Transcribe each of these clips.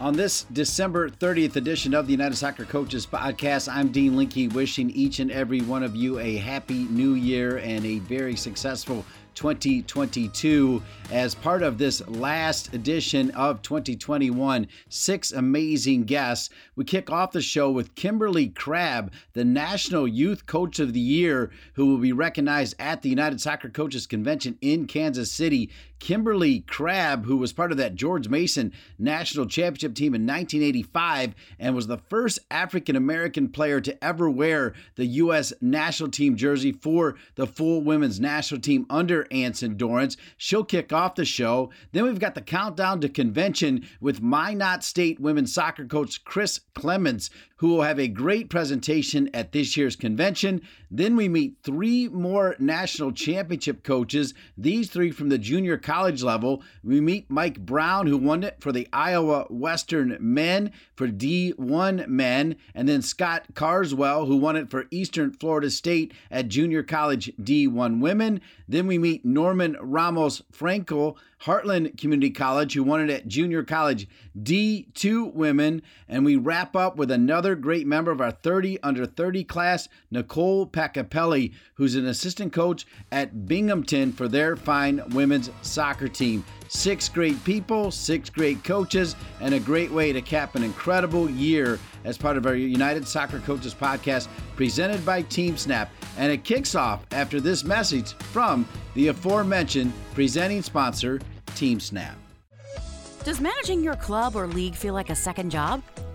On this December 30th edition of the United Soccer Coaches Podcast, I'm Dean Linke wishing each and every one of you a happy new year and a very successful 2022 as part of this last edition of 2021. Six amazing guests. We kick off the show with Kimberly Crabb, the National Youth Coach of the Year, who will be recognized at the United Soccer Coaches Convention in Kansas City. Kimberly Crabb, who was part of that George Mason National Championship team in 1985 and was the first African American player to ever wear the U.S. national team jersey for the full women's national team under Anson Dorrance. She'll kick off the show. Then we've got the countdown to convention with Minot State women's soccer coach Chris Clements, who will have a great presentation at this year's convention. Then we meet three more national championship coaches, these three from the junior college level. We meet Mike Brown, who won it for the Iowa Western men, for D1 men, and then Scott Carswell, who won it for Eastern Florida State at junior college D1 women. Then we meet Norman Ramos Frankel, Heartland Community College, who won it at junior college D2 women. And we wrap up with another great member of our 30 under 30 class, Nicole Pacapelli, who's an assistant coach at Binghamton for their fine women's soccer team. Six great people, six great coaches, and a great way to cap an incredible year as part of our United Soccer Coaches podcast presented by TeamSnap. And it kicks off after this message from the aforementioned presenting sponsor, TeamSnap. Does managing your club or league feel like a second job?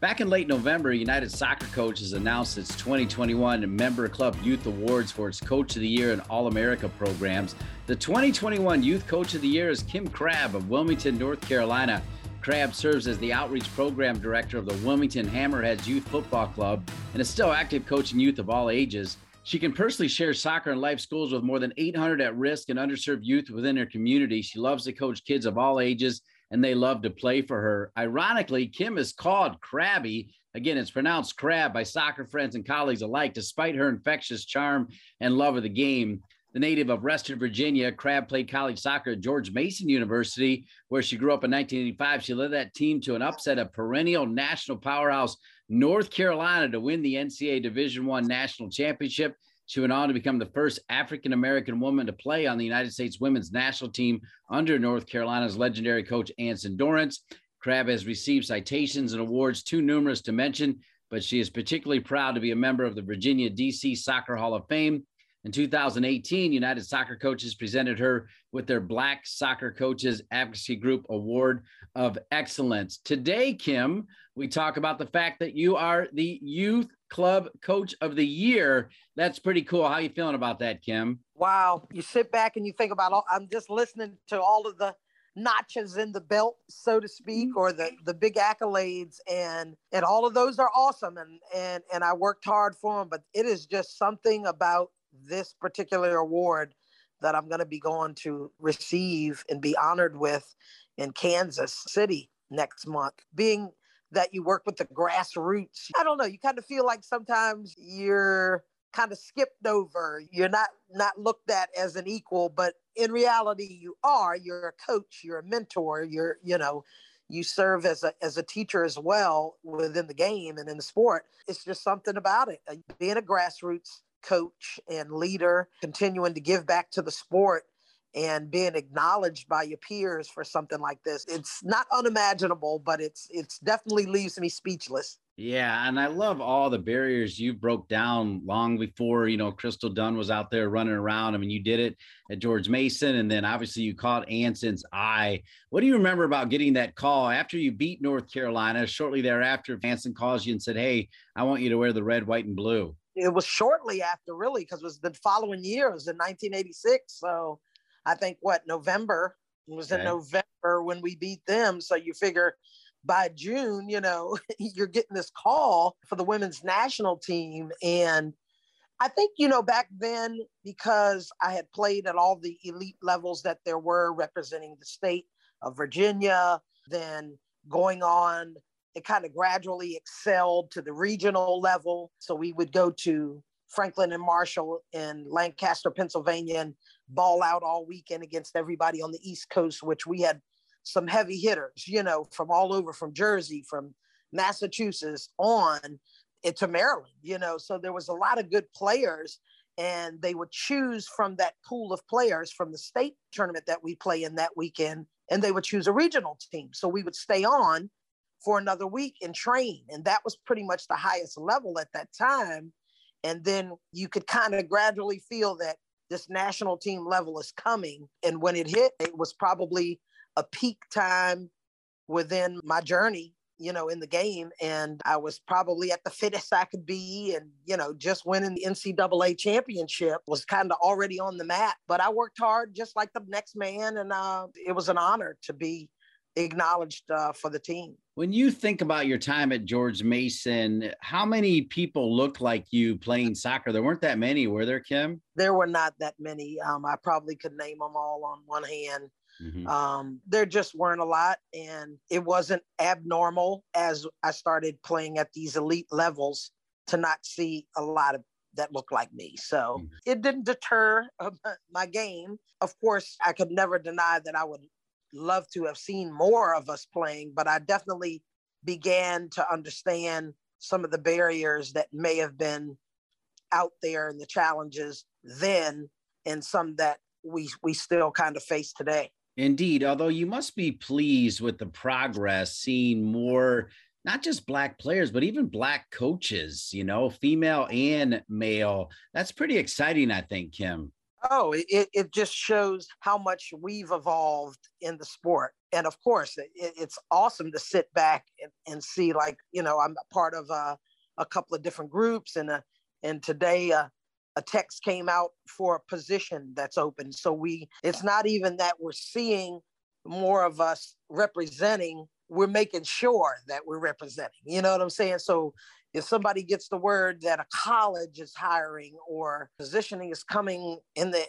Back in late November, United Soccer Coaches announced its 2021 Member Club Youth Awards for its Coach of the Year and All America programs. The 2021 Youth Coach of the Year is Kim Crabb of Wilmington, North Carolina. Crabb serves as the Outreach Program Director of the Wilmington Hammerheads Youth Football Club and is still active coaching youth of all ages. She can personally share soccer and life schools with more than 800 at risk and underserved youth within her community. She loves to coach kids of all ages and they love to play for her. Ironically, Kim is called Crabby. Again, it's pronounced crab by soccer friends and colleagues alike, despite her infectious charm and love of the game. The native of Reston, Virginia, Crabb played college soccer at George Mason University, where she grew up in 1985. She led that team to an upset of perennial national powerhouse North Carolina to win the NCAA Division One national championship. She went on to become the first African American woman to play on the United States women's national team under North Carolina's legendary coach Anson Dorrance. Crabb has received citations and awards too numerous to mention, but she is particularly proud to be a member of the Virginia DC Soccer Hall of Fame. In 2018, United Soccer Coaches presented her with their Black Soccer Coaches Advocacy Group Award of Excellence. Today, Kim, we talk about the fact that you are the Youth Club Coach of the Year. That's pretty cool. How you feeling about that, Kim? Wow. You sit back and you think about all, I'm just listening to all of the notches in the belt, so to speak, or the the big accolades and and all of those are awesome and and and I worked hard for them, but it is just something about this particular award that I'm going to be going to receive and be honored with in Kansas City next month. Being that you work with the grassroots. I don't know, you kind of feel like sometimes you're kind of skipped over. You're not not looked at as an equal, but in reality you are. You're a coach, you're a mentor, you're, you know, you serve as a as a teacher as well within the game and in the sport. It's just something about it. Uh, being a grassroots coach and leader, continuing to give back to the sport and being acknowledged by your peers for something like this it's not unimaginable but it's it's definitely leaves me speechless yeah, and I love all the barriers you broke down long before, you know, Crystal Dunn was out there running around. I mean, you did it at George Mason, and then obviously you caught Anson's eye. What do you remember about getting that call after you beat North Carolina? Shortly thereafter, Anson calls you and said, Hey, I want you to wear the red, white, and blue. It was shortly after, really, because it was the following year, it was in 1986. So I think what, November? It was okay. in November when we beat them. So you figure by June, you know, you're getting this call for the women's national team. And I think, you know, back then, because I had played at all the elite levels that there were representing the state of Virginia, then going on, it kind of gradually excelled to the regional level. So we would go to Franklin and Marshall in Lancaster, Pennsylvania, and ball out all weekend against everybody on the East Coast, which we had some heavy hitters, you know, from all over, from Jersey, from Massachusetts on to Maryland, you know. So there was a lot of good players, and they would choose from that pool of players from the state tournament that we play in that weekend, and they would choose a regional team. So we would stay on for another week and train. And that was pretty much the highest level at that time. And then you could kind of gradually feel that this national team level is coming. And when it hit, it was probably a peak time within my journey you know, in the game. And I was probably at the fittest I could be. And, you know, just winning the NCAA championship was kind of already on the map. But I worked hard just like the next man. And uh, it was an honor to be acknowledged uh, for the team. When you think about your time at George Mason, how many people looked like you playing soccer? There weren't that many, were there, Kim? There were not that many. Um, I probably could name them all on one hand. Mm-hmm. Um, there just weren't a lot, and it wasn't abnormal as I started playing at these elite levels to not see a lot of that looked like me. So mm-hmm. it didn't deter uh, my game. Of course, I could never deny that I would love to have seen more of us playing, but I definitely began to understand some of the barriers that may have been out there and the challenges then and some that we we still kind of face today. Indeed, although you must be pleased with the progress, seeing more not just black players, but even black coaches, you know, female and male. That's pretty exciting, I think, Kim. Oh, it, it just shows how much we've evolved in the sport. And of course, it, it's awesome to sit back and, and see, like, you know, I'm a part of a, a couple of different groups. And, uh, and today, uh, a text came out for a position that's open. So we, it's not even that we're seeing more of us representing, we're making sure that we're representing. You know what I'm saying? So if somebody gets the word that a college is hiring or positioning is coming in the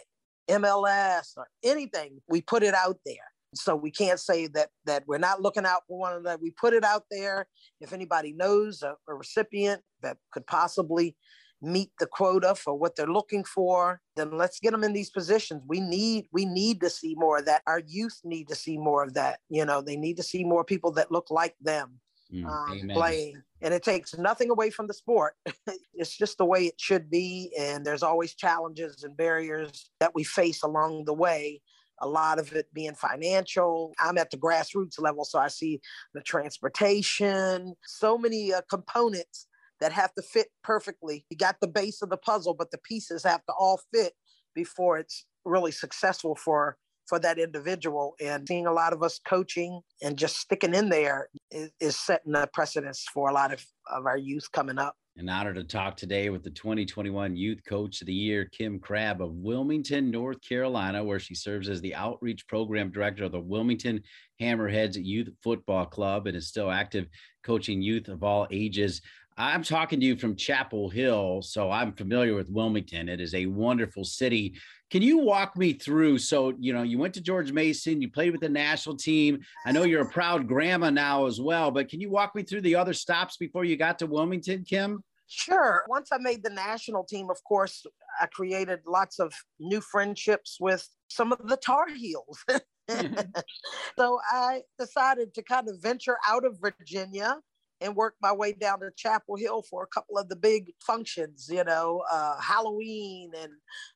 MLS or anything, we put it out there. So we can't say that that we're not looking out for one another. We put it out there. If anybody knows a, a recipient that could possibly meet the quota for what they're looking for then let's get them in these positions we need we need to see more of that our youth need to see more of that you know they need to see more people that look like them mm, um, playing and it takes nothing away from the sport it's just the way it should be and there's always challenges and barriers that we face along the way a lot of it being financial. I'm at the grassroots level, so I see the transportation, so many uh, components that have to fit perfectly. You got the base of the puzzle, but the pieces have to all fit before it's really successful for for that individual. And seeing a lot of us coaching and just sticking in there is, is setting a precedence for a lot of, of our youth coming up. An honor to talk today with the 2021 Youth Coach of the Year, Kim Crabb of Wilmington, North Carolina, where she serves as the Outreach Program Director of the Wilmington Hammerheads Youth Football Club and is still active coaching youth of all ages. I'm talking to you from Chapel Hill, so I'm familiar with Wilmington. It is a wonderful city. Can you walk me through? So, you know, you went to George Mason, you played with the national team. I know you're a proud grandma now as well, but can you walk me through the other stops before you got to Wilmington, Kim? Sure. Once I made the national team, of course, I created lots of new friendships with some of the Tar Heels. so I decided to kind of venture out of Virginia and worked my way down to Chapel Hill for a couple of the big functions, you know, uh, Halloween and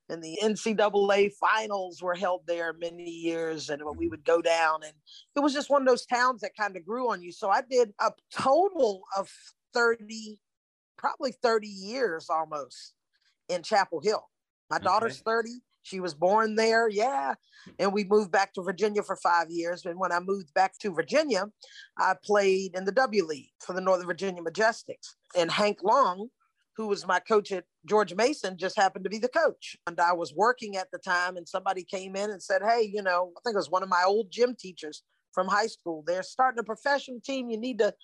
and the NCAA finals were held there many years, and we would go down, and it was just one of those towns that kind of grew on you. So I did a total of thirty, probably thirty years almost in Chapel Hill. My okay. daughter's thirty. She was born there, yeah. And we moved back to Virginia for five years. And when I moved back to Virginia, I played in the W League for the Northern Virginia Majestics. And Hank Leung, who was my coach at George Mason, just happened to be the coach. And I was working at the time, and somebody came in and said, Hey, you know, I think it was one of my old gym teachers from high school. They're starting a professional team. You need to,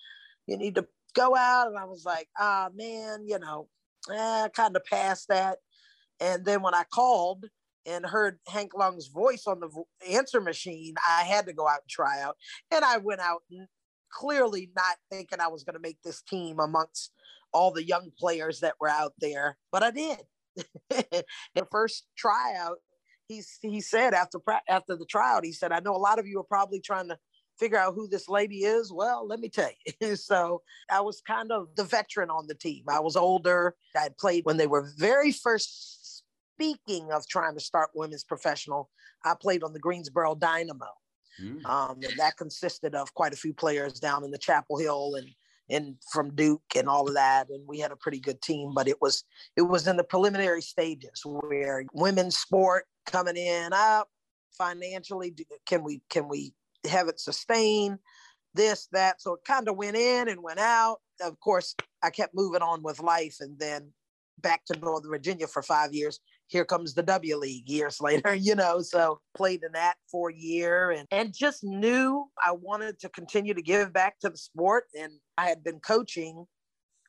you need to go out. And I was like, ah, man, you know, eh, kind of past that. And then when I called, and heard Hank Leung's voice on the answer machine, I had to go out and try out. And I went out clearly not thinking I was going to make this team amongst all the young players that were out there, but I did. the first tryout, he, he said after after the tryout, he said, I know a lot of you are probably trying to figure out who this lady is. Well, let me tell you. so I was kind of the veteran on the team. I was older. I played when they were very first speaking of trying to start women's professional, I played on the Greensboro Dynamo. Mm. Um, and that consisted of quite a few players down in the Chapel Hill and and from Duke and all of that. And we had a pretty good team, but it was it was in the preliminary stages where women's sport coming in up financially. Can we can we have it sustain this that? So it kind of went in and went out. Of course, I kept moving on with life, and then back to Northern Virginia for five years here comes the W League years later, you know. So played in that for a year and, and just knew I wanted to continue to give back to the sport. And I had been coaching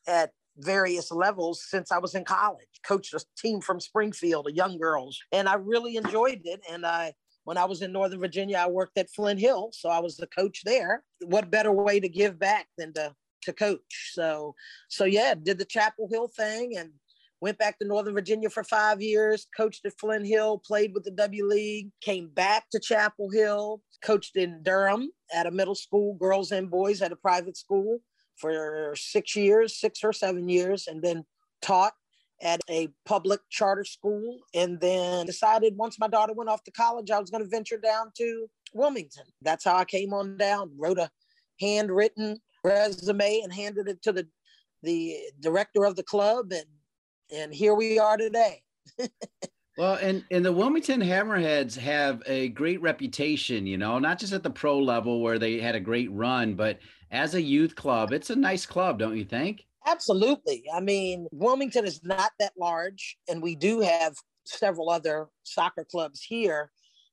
at various levels since I was in college, coached a team from Springfield, a young girls, and I really enjoyed it. And I when I was in Northern Virginia, I worked at Flint Hill, so I was the coach there. What better way to give back than to to coach? So so yeah, did the Chapel Hill thing and went back to Northern Virginia for five years, coached at Flint Hill, played with the W League, came back to Chapel Hill, coached in Durham at a middle school, girls and boys at a private school for six years, six or seven years, and then taught at a public charter school. And then decided once my daughter went off to college, I was going to venture down to Wilmington. That's how I came on down, wrote a handwritten resume and handed it to the the director of the club and and here we are today. well, and and the Wilmington Hammerheads have a great reputation, you know, not just at the pro level where they had a great run, but as a youth club, it's a nice club, don't you think? Absolutely. I mean, Wilmington is not that large, and we do have several other soccer clubs here,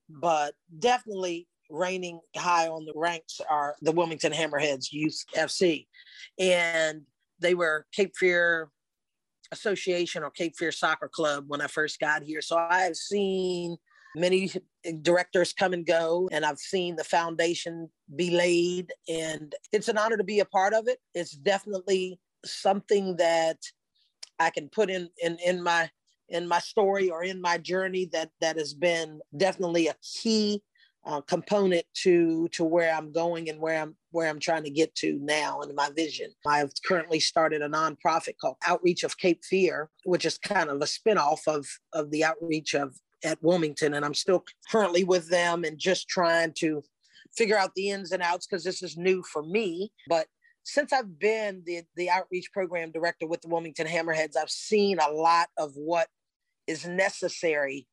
but definitely reigning high on the ranks are the Wilmington Hammerheads Youth FC. And they were Cape Fear Association or Cape Fear Soccer Club when I first got here. So I have seen many directors come and go, and I've seen the foundation be laid, and it's an honor to be a part of it. It's definitely something that I can put in in, in my in my story or in my journey that that has been definitely a key uh, component to to where I'm going and where I'm where I'm trying to get to now in my vision. I've currently started a nonprofit called Outreach of Cape Fear, which is kind of a spinoff of of the outreach of at Wilmington, and I'm still currently with them and just trying to figure out the ins and outs because this is new for me. But since I've been the the outreach program director with the Wilmington Hammerheads, I've seen a lot of what is necessary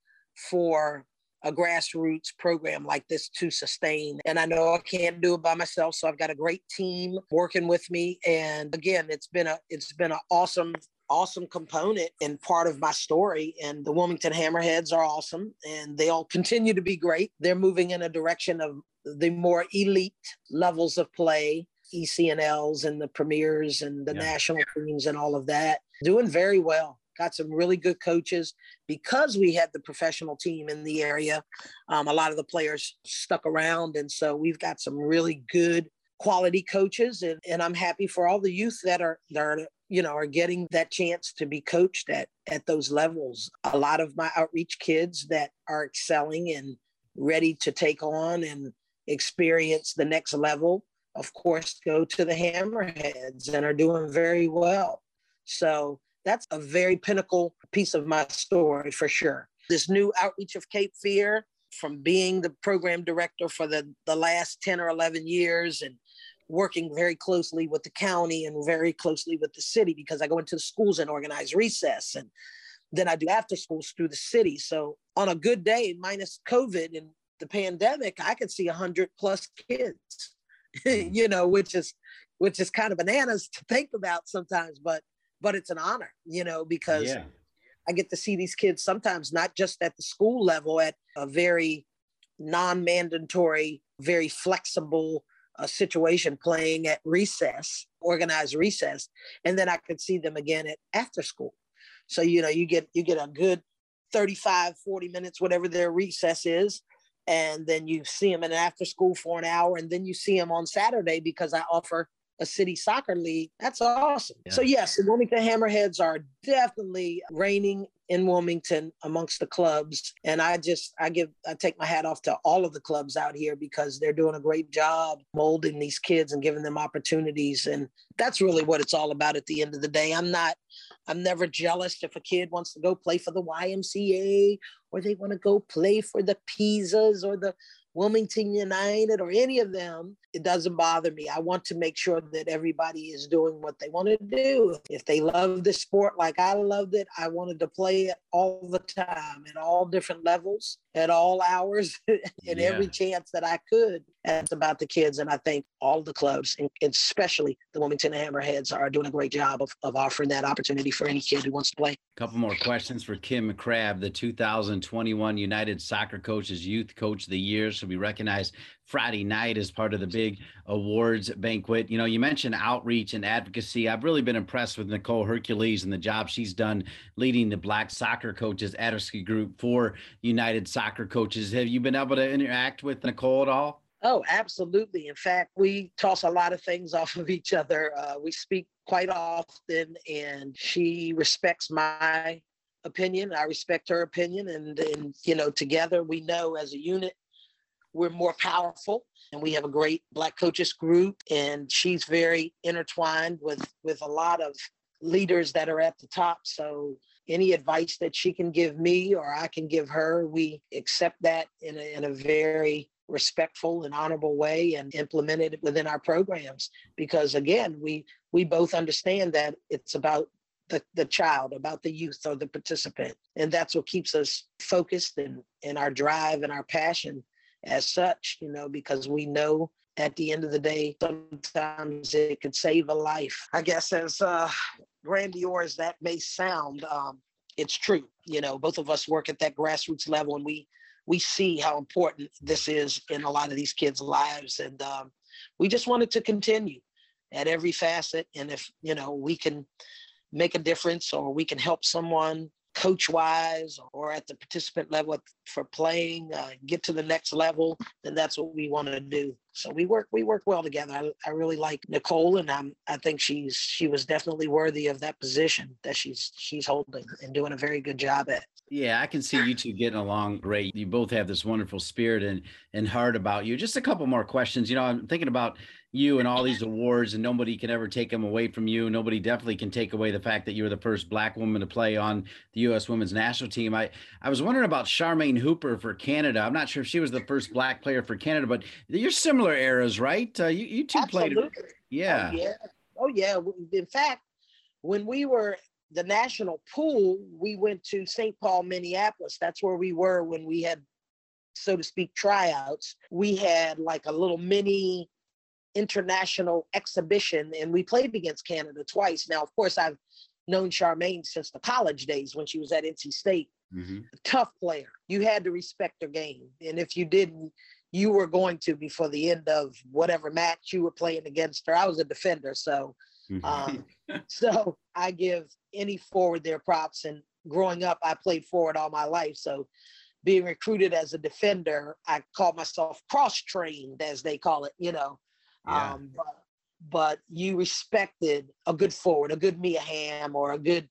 for a grassroots program like this to sustain. And I know I can't do it by myself. So I've got a great team working with me. And again, it's been a it's been an awesome awesome component and part of my story. And the Wilmington Hammerheads are awesome and they all continue to be great. They're moving in a direction of the more elite levels of play. ECNLs and the premiers and the yeah. national teams and all of that doing very well got some really good coaches because we had the professional team in the area. Um, a lot of the players stuck around, and so we've got some really good quality coaches, and, and I'm happy for all the youth that are that are you know are getting that chance to be coached at at those levels. A lot of my outreach kids that are excelling and ready to take on and experience the next level of course, go to the Hammerheads and are doing very well. So that's a very pinnacle piece of my story for sure. This new outreach of Cape Fear, from being the program director for the, the last 10 or 11 years and working very closely with the county and very closely with the city because I go into the schools and organize recess and then I do after schools through the city. So on a good day, minus COVID and the pandemic, I could see 100 plus kids, mm-hmm. you know, which is which is kind of bananas to think about sometimes, but but it's an honor, you know, because yeah. I get to see these kids sometimes not just at the school level, at a very non-mandatory, very flexible uh, situation playing at recess, organized recess, and then I could see them again at after school. So you know, you get you get a good 35, 40 minutes, whatever their recess is, and then you see them in after school for an hour, and then you see them on Saturday because I offer a city soccer league. That's awesome. Yeah. So yes, the Wilmington Hammerheads are definitely reigning in Wilmington amongst the clubs. And I just I give I take my hat off to all of the clubs out here because they're doing a great job molding these kids and giving them opportunities. And that's really what it's all about at the end of the day. I'm not I'm never jealous if a kid wants to go play for the YMCA or they want to go play for the Pisas or the Wilmington United or any of them, it doesn't bother me. I want to make sure that everybody is doing what they want to do. If they love the sport like I loved it, I wanted to play it all the time at all different levels, at all hours, and yeah. every chance that I could. That's about the kids. And I think all the clubs, and especially the Wilmington Hammerheads, are doing a great job of, of offering that opportunity for any kid who wants to play. A couple more questions for Kim McCrabb, the 2021 United Soccer Coaches Youth Coach of the Year. So we recognize Friday night as part of the big awards banquet. You know, you mentioned outreach and advocacy. I've really been impressed with Nicole Hercules and the job she's done leading the Black Soccer Coaches advocacy group for United Soccer Coaches. Have you been able to interact with Nicole at all? Oh, absolutely. In fact, we toss a lot of things off of each other. Uh, we speak quite often, and she respects my opinion. I respect her opinion, and and you know, together we know as a unit we're more powerful, and we have a great Black coaches group. And she's very intertwined with with a lot of leaders that are at the top. So any advice that she can give me or I can give her, we accept that in a, in a very respectful and honorable way and implement it within our programs. Because again we we both understand that it's about the, the child about the youth or the participant. And that's what keeps us focused and in our drive and our passion as such you know because we know at the end of the day sometimes it could save a life. I guess as uh grandiose as that may sound um it's true you know both of us work at that grassroots level and we we see how important this is in a lot of these kids' lives. And um, we just wanted to continue at every facet. And if, you know, we can make a difference or we can help someone coach wise or at the participant level for playing uh, get to the next level then that's what we want to do so we work we work well together I, I really like nicole and I'm, i think she's she was definitely worthy of that position that she's she's holding and doing a very good job at yeah, I can see you two getting along great. You both have this wonderful spirit and and heart about you. Just a couple more questions. You know, I'm thinking about you and all these awards, and nobody can ever take them away from you. Nobody definitely can take away the fact that you were the first Black woman to play on the U.S. Women's National Team. I I was wondering about Charmaine Hooper for Canada. I'm not sure if she was the first Black player for Canada, but you're similar eras, right? Uh, you you two Absolutely. played. Yeah. Oh, yeah. Oh yeah. In fact, when we were the national pool, we went to St. Paul, Minneapolis. That's where we were when we had, so to speak, tryouts. We had like a little mini international exhibition and we played against Canada twice. Now, of course, I've known Charmaine since the college days when she was at NC State. Mm-hmm. Tough player. You had to respect her game. And if you didn't, you were going to before the end of whatever match you were playing against her. I was a defender, so Mm-hmm. Um, so I give any forward their props. And growing up, I played forward all my life. So being recruited as a defender, I call myself cross trained, as they call it, you know. Yeah. Um, but, but you respected a good forward, a good Mia Hamm, or a good,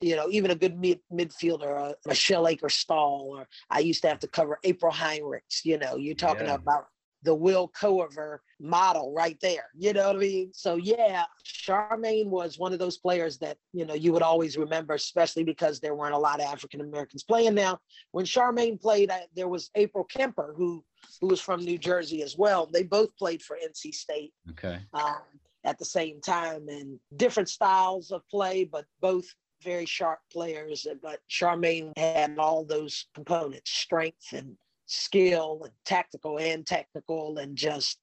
you know, even a good mid, midfielder, a Michelle Akers Stahl, or I used to have to cover April Heinrichs. You know, you're talking yeah. about the Will Coerver model right there. You know what I mean? So yeah, Charmaine was one of those players that, you know, you would always remember, especially because there weren't a lot of African Americans playing now. When Charmaine played, there was April Kemper, who who was from New Jersey as well. They both played for NC State. Okay. Um, at the same time and different styles of play, but both very sharp players. But Charmaine had all those components strength and skill and tactical and technical and just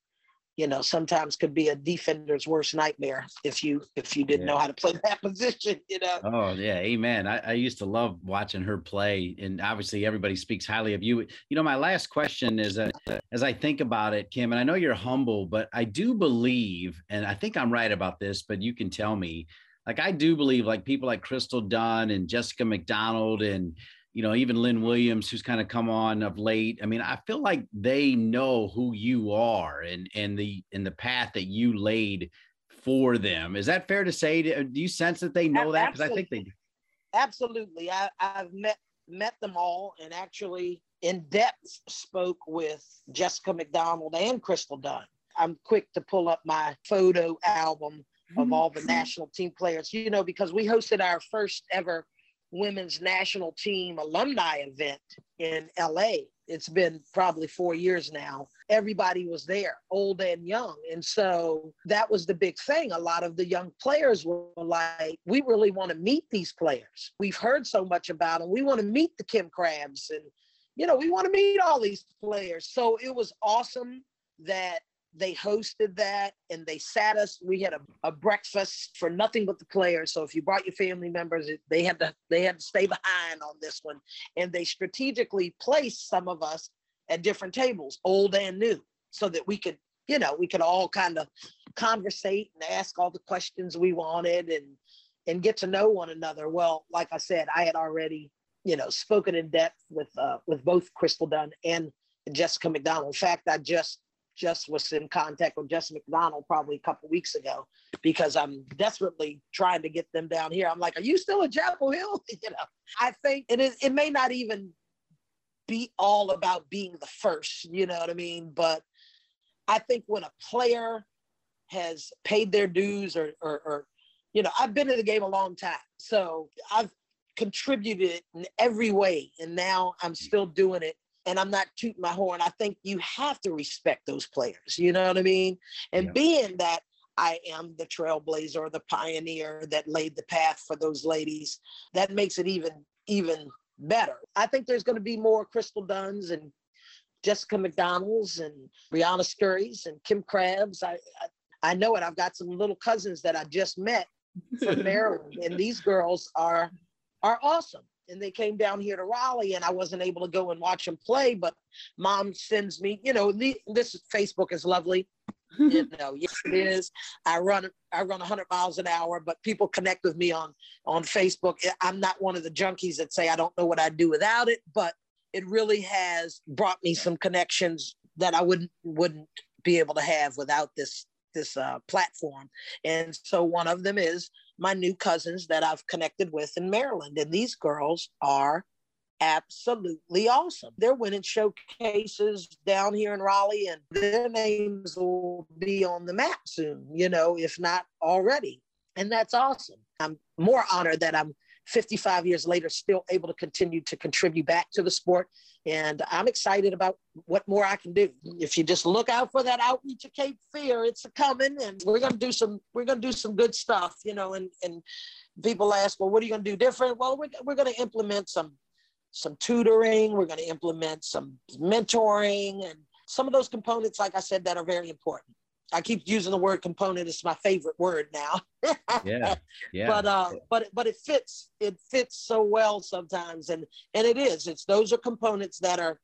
you know sometimes could be a defender's worst nightmare if you if you didn't yeah. know how to play that position you know oh yeah amen I, I used to love watching her play and obviously everybody speaks highly of you you know my last question is uh, as i think about it kim and i know you're humble but i do believe and i think i'm right about this but you can tell me like i do believe like people like crystal dunn and jessica mcdonald and you know, even Lynn Williams, who's kind of come on of late. I mean, I feel like they know who you are and and the in the path that you laid for them. Is that fair to say? Do you sense that they know that? Because I think they do. Absolutely. I, I've met met them all and actually in depth spoke with Jessica McDonald and Crystal Dunn. I'm quick to pull up my photo album of mm-hmm. all the national team players, you know, because we hosted our first ever women's national team alumni event in LA. It's been probably four years now. Everybody was there, old and young. And so that was the big thing. A lot of the young players were like, we really want to meet these players. We've heard so much about them. We want to meet the Kim Crabbs and, you know, we want to meet all these players. So it was awesome that they hosted that and they sat us we had a, a breakfast for nothing but the players. So if you brought your family members they had to they had to stay behind on this one. And they strategically placed some of us at different tables old and new so that we could you know we could all kind of conversate and ask all the questions we wanted and and get to know one another. Well like i said i had already you know spoken in depth with uh with both crystal dunn and jessica mcdonald. In fact i just just was in contact with Jess McDonald probably a couple weeks ago because I'm desperately trying to get them down here. I'm like, are you still in Chapel Hill? you know, I think it is. It may not even be all about being the first. You know what I mean? But I think when a player has paid their dues or, or, or you know, I've been in the game a long time, so I've contributed in every way, and now I'm still doing it and I'm not tooting my horn. I think you have to respect those players. You know what I mean? And yeah. being that I am the trailblazer the pioneer that laid the path for those ladies, that makes it even even better. I think there's going to be more Crystal Dunns and Jessica McDonald's and Briana Scurries and Kim Crabbs. I, I I know it. I've got some little cousins that I just met from Maryland, and these girls are are awesome and they came down here to Raleigh and I wasn't able to go and watch them play, but mom sends me, you know, this Facebook is lovely. you know, yes it is. I run I run 100 miles an hour, but people connect with me on on Facebook. I'm not one of the junkies that say I don't know what I'd do without it, but it really has brought me some connections that I wouldn't wouldn't be able to have without this this uh, platform. And so one of them is my new cousins that I've connected with in Maryland. And these girls are absolutely awesome. They're winning showcases down here in Raleigh, and their names will be on the map soon, you know, if not already. And that's awesome. I'm more honored that I'm 55 years later still able to continue to contribute back to the sport. And i'm excited about what more i can do. If you just look out for that outreach of cape fear it's a coming and we're to do some we're to do some good stuff you know and and people ask well what are you to do different? Well we're, we're to implement some some tutoring we're to implement some mentoring and some of those components like i said that are very important I keep using the word component. It's my favorite word now. yeah, yeah. But uh, but but it fits. It fits so well sometimes, and and it is. It's those are components that are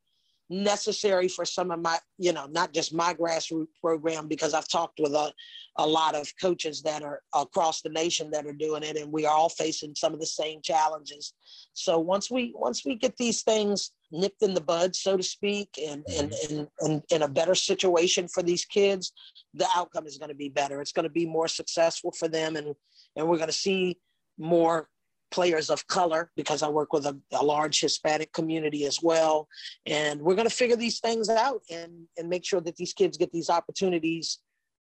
necessary for some of my, you know, not just my grassroots program because I've talked with a, a lot of coaches that are across the nation that are doing it, and we are all facing some of the same challenges. So once we once we get these things nipped in the bud, so to speak, and mm-hmm. and and, and in a better situation for these kids, the outcome is going to be better. It's going to be more successful for them, and and we're going to see more players of color because I work with a, a large Hispanic community as well. And we're going to figure these things out and, and make sure that these kids get these opportunities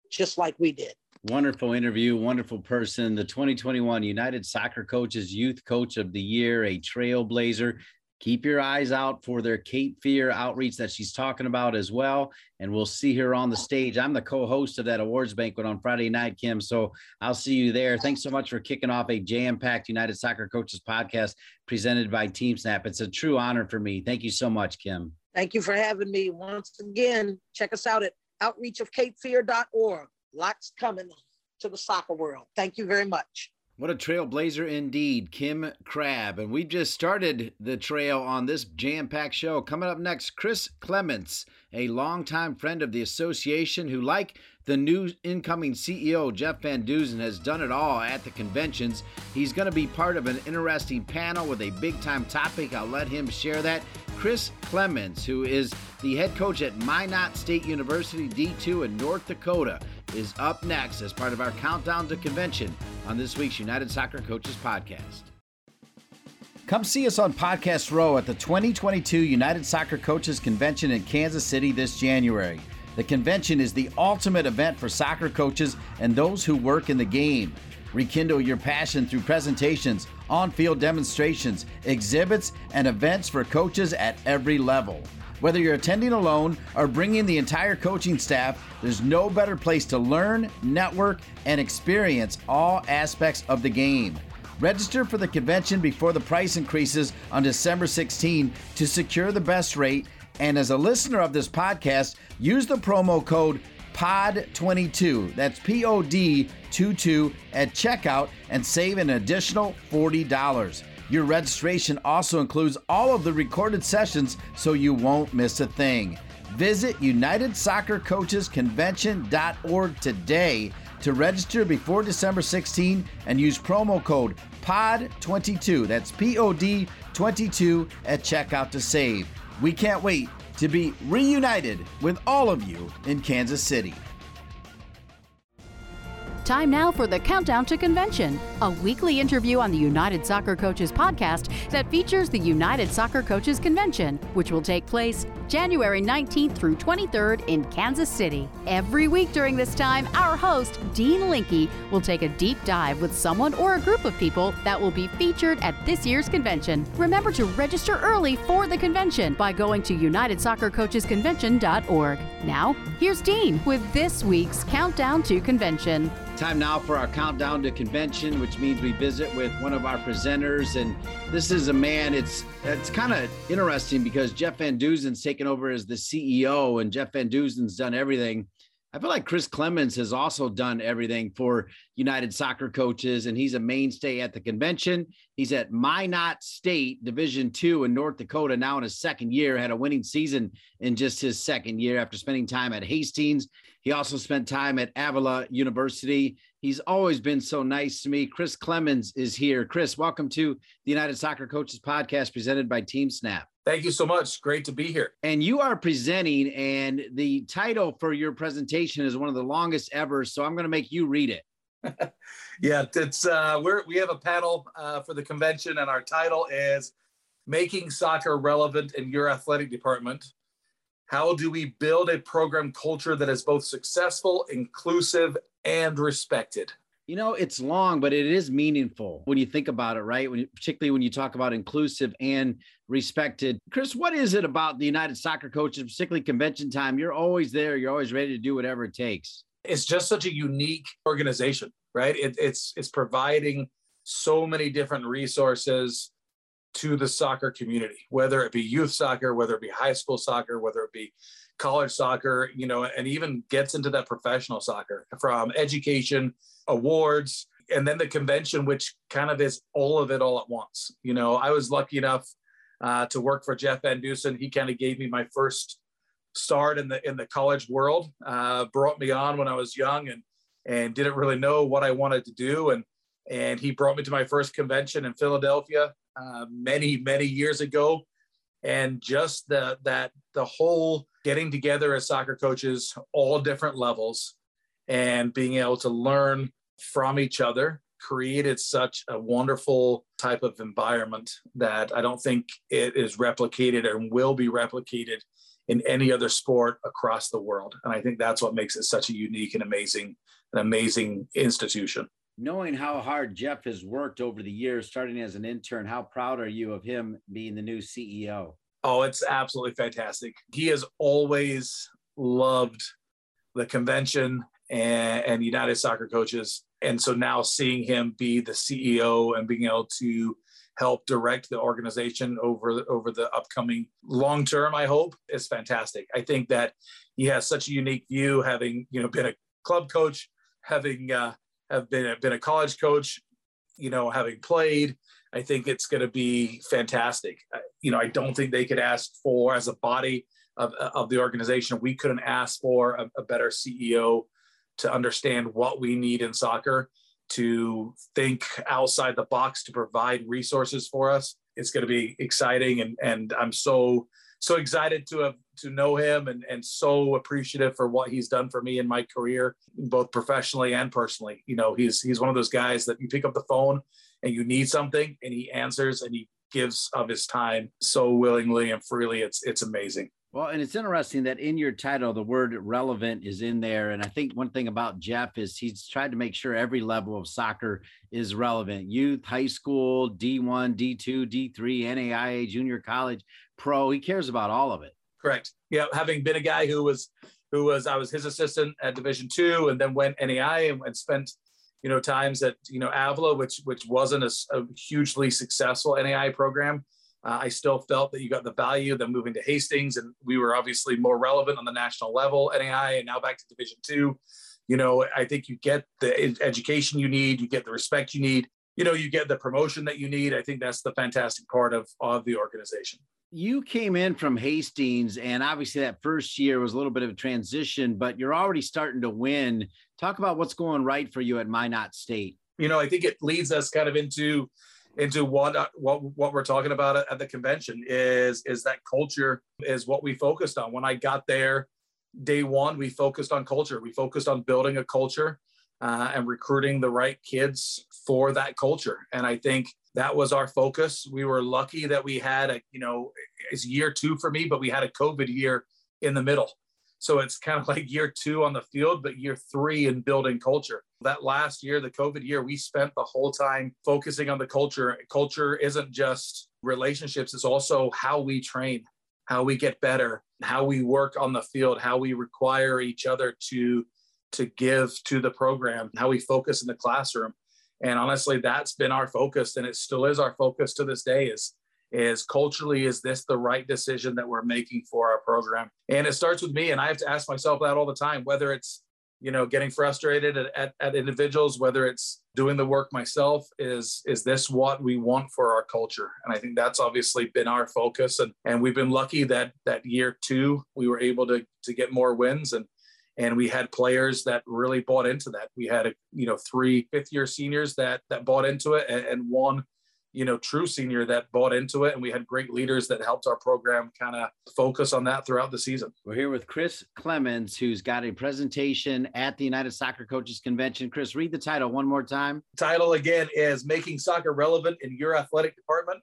just like we did. Wonderful interview, wonderful person. The 2021 United Soccer Coaches Youth Coach of the Year, a trailblazer keep your eyes out for their Cape Fear outreach that she's talking about as well. And we'll see her on the stage. I'm the co host of that awards banquet on Friday night, Kim. So I'll see you there. Thanks so much for kicking off a jam packed United Soccer Coaches podcast presented by TeamSnap. It's a true honor for me. Thank you so much, Kim. Thank you for having me. Once again, check us out at outreachofcapefear.org. Lots coming to the soccer world. Thank you very much. What a trailblazer indeed, Kim Crabb. And we just started the trail on this jam packed show. Coming up next, Chris Clements, a longtime friend of the association who, like the new incoming CEO, Jeff Van Duzen, has done it all at the conventions. He's going to be part of an interesting panel with a big time topic. I'll let him share that. Chris Clements, who is the head coach at Minot State University D2 in North Dakota, is up next as part of our countdown to convention on this week's United Soccer Coaches podcast. Come see us on Podcast Row at the 2022 United Soccer Coaches Convention in Kansas City this January. The convention is the ultimate event for soccer coaches and those who work in the game. Rekindle your passion through presentations, on field demonstrations, exhibits, and events for coaches at every level. Whether you're attending alone or bringing the entire coaching staff, there's no better place to learn, network, and experience all aspects of the game. Register for the convention before the price increases on December 16 to secure the best rate. And as a listener of this podcast, use the promo code POD22. That's P O D 22 at checkout and save an additional $40. Your registration also includes all of the recorded sessions so you won't miss a thing. Visit UnitedSoccerCoachesConvention.org today to register before December 16 and use promo code POD22. That's P O D 22 at checkout to save. We can't wait to be reunited with all of you in Kansas City. Time now for the Countdown to Convention, a weekly interview on the United Soccer Coaches podcast that features the United Soccer Coaches Convention, which will take place January 19th through 23rd in Kansas City. Every week during this time, our host, Dean Linke, will take a deep dive with someone or a group of people that will be featured at this year's convention. Remember to register early for the convention by going to UnitedSoccerCoachesConvention.org. Now, here's Dean with this week's Countdown to Convention. Time now for our countdown to convention, which means we visit with one of our presenters. And this is a man, it's it's kind of interesting because Jeff Van Duzen's taken over as the CEO, and Jeff Van Duzen's done everything. I feel like Chris Clements has also done everything for United Soccer Coaches, and he's a mainstay at the convention. He's at Minot State Division Two in North Dakota now in his second year. Had a winning season in just his second year after spending time at Hastings he also spent time at Avila University. He's always been so nice to me. Chris Clements is here. Chris, welcome to the United Soccer Coaches podcast presented by TeamSnap. Thank you so much. Great to be here. And you are presenting, and the title for your presentation is one of the longest ever. So I'm going to make you read it. yeah, it's uh, we're we have a panel uh, for the convention, and our title is "Making Soccer Relevant in Your Athletic Department." How do we build a program culture that is both successful, inclusive, and respected? You know, it's long, but it is meaningful when you think about it, right? When, particularly when you talk about inclusive and respected. Chris, what is it about the United Soccer Coaches, particularly convention time? You're always there. You're always ready to do whatever it takes. It's just such a unique organization, right? It, it's it's providing so many different resources to the soccer community, whether it be youth soccer, whether it be high school soccer, whether it be college soccer, you know, and even gets into that professional soccer from education, awards, and then the convention, which kind of is all of it all at once. You know, I was lucky enough uh, to work for Jeff Van Duzen. He kind of gave me my first start in the in the college world. Uh, brought me on when I was young and and didn't really know what I wanted to do and and he brought me to my first convention in Philadelphia uh, many many years ago, and just the that the whole getting together as soccer coaches, all different levels, and being able to learn from each other created such a wonderful type of environment that I don't think it is replicated and will be replicated in any other sport across the world. And I think that's what makes it such a unique and amazing, an amazing institution. Knowing how hard Jeff has worked over the years, starting as an intern, how proud are you of him being the new CEO? Oh, it's absolutely fantastic. He has always loved the convention and, and United Soccer Coaches. And so now seeing him be the CEO and being able to help direct the organization over over the upcoming long term i hope is fantastic i think that he has such a unique view having you know been a club coach having uh, have been a, been a college coach you know having played i think it's going to be fantastic you know i don't think they could ask for as a body of, of the organization we couldn't ask for a, a better ceo to understand what we need in soccer to think outside the box to provide resources for us. It's going to be exciting, and and I'm so so excited to have to know him and and so appreciative for what he's done for me in my career, both professionally and personally. You know, he's he's one of those guys that you pick up the phone and you need something, and he answers and he gives of his time so willingly and freely. It's it's amazing. Well, and it's interesting that in your title, the word relevant is in there. And I think one thing about Jeff is he's tried to make sure every level of soccer is relevant youth, high school, D1, D2, D3, NAIA, junior college, pro. He cares about all of it. Correct. Yeah. Having been a guy who was, who was, I was his assistant at Division two and then went NAIA and, and spent, you know, times at, you know, Avila, which, which wasn't a, a hugely successful NAIA program uh, I still felt that you got the value. Then moving to Hastings, and we were obviously more relevant on the national level, NAI, and now back to Division Two. You know, I think you get the education you need, you get the respect you need, you know, you get the promotion that you need. I think that's the fantastic part of of the organization. You came in from Hastings, and obviously that first year was a little bit of a transition, but you're already starting to win. Talk about what's going right for you at Minot State. You know, I think it leads us kind of into into what uh, what what we're talking about at the convention is is that culture is what we focused on. When I got there, day one, we focused on culture. We focused on building a culture uh, and recruiting the right kids for that culture. And I think that was our focus. We were lucky that we had a you know it's year two for me, but we had a COVID year in the middle. So it's kind of like year two on the field, but year three in building culture. That last year, the COVID year, we spent the whole time focusing on the culture. Culture isn't just relationships, it's also how we train, how we get better, how we work on the field, how we require each other to to give to the program, how we focus in the classroom. And honestly, that's been our focus and it still is our focus to this day is is culturally is this the right decision that we're making for our program and it starts with me and i have to ask myself that all the time whether it's you know getting frustrated at, at, at, individuals whether it's doing the work myself is is this what we want for our culture? And i think that's obviously been our focus. And and we've been lucky that that year two we were able to to get more wins. And and we had players that really bought into that. We had a, you know three fifth year seniors that that bought into it and, and one you know, true senior that bought into it. And we had great leaders that helped our program kind of focus on that throughout the season. We're here with Chris Clements, who's got a presentation at the United Soccer Coaches Convention. Chris, read the title one more time. Title again is Making Soccer Relevant in Your Athletic Department.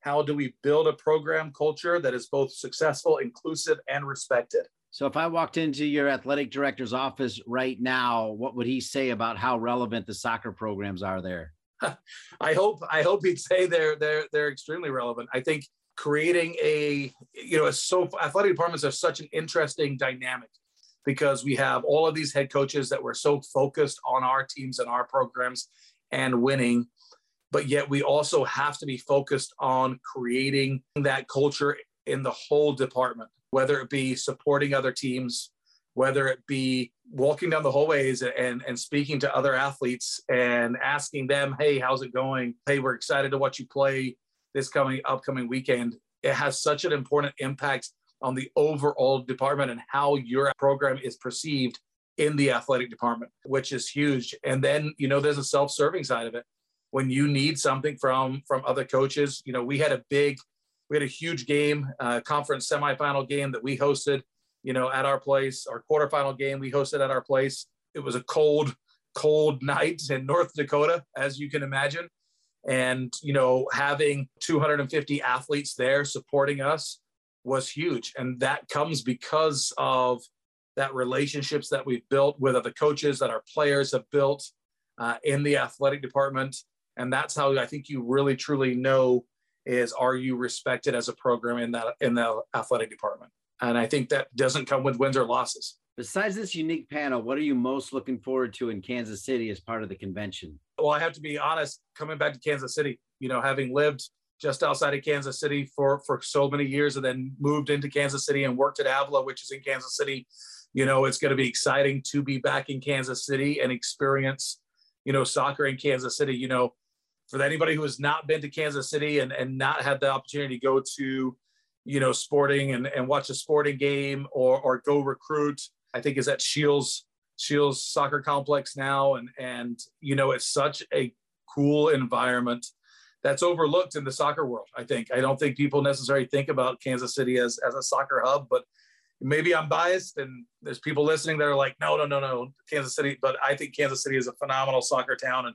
How do we build a program culture that is both successful, inclusive, and respected? So, if I walked into your athletic director's office right now, what would he say about how relevant the soccer programs are there? I hope I hope he'd say they're they're they're extremely relevant. I think creating a you know a so athletic departments are such an interesting dynamic because we have all of these head coaches that were so focused on our teams and our programs and winning but yet we also have to be focused on creating that culture in the whole department whether it be supporting other teams whether it be walking down the hallways and, and speaking to other athletes and asking them, hey, how's it going? Hey, we're excited to watch you play this coming upcoming weekend. It has such an important impact on the overall department and how your program is perceived in the athletic department, which is huge. And then, you know, there's a self-serving side of it. When you need something from from other coaches, you know, we had a big, we had a huge game, uh, conference semifinal game that we hosted you know, at our place. Our quarterfinal game we hosted at our place. It was a cold, cold night in North Dakota, as you can imagine. And, you know, having 250 athletes there supporting us was huge. And that comes because of that relationships that we've built with other coaches that our players have built uh, in the athletic department. And that's how I think you really truly know is are you respected as a program in that in the athletic department? And I think that doesn't come with wins or losses. Besides this unique panel, what are you most looking forward to in Kansas City as part of the convention? Well, I have to be honest, coming back to Kansas City, you know, having lived just outside of Kansas City for for so many years and then moved into Kansas City and worked at Avila, which is in Kansas City, you know, it's going to be exciting to be back in Kansas City and experience, you know, soccer in Kansas City. You know, for anybody who has not been to Kansas City and, and not had the opportunity to go to, you know, sporting and, and watch a sporting game or, or go recruit, I think is at Shields, Shields soccer complex now. And, and, you know, it's such a cool environment that's overlooked in the soccer world. I think, I don't think people necessarily think about Kansas City as, as a soccer hub, but maybe I'm biased and there's people listening that are like, no, no, no, no, Kansas City. But I think Kansas City is a phenomenal soccer town. And,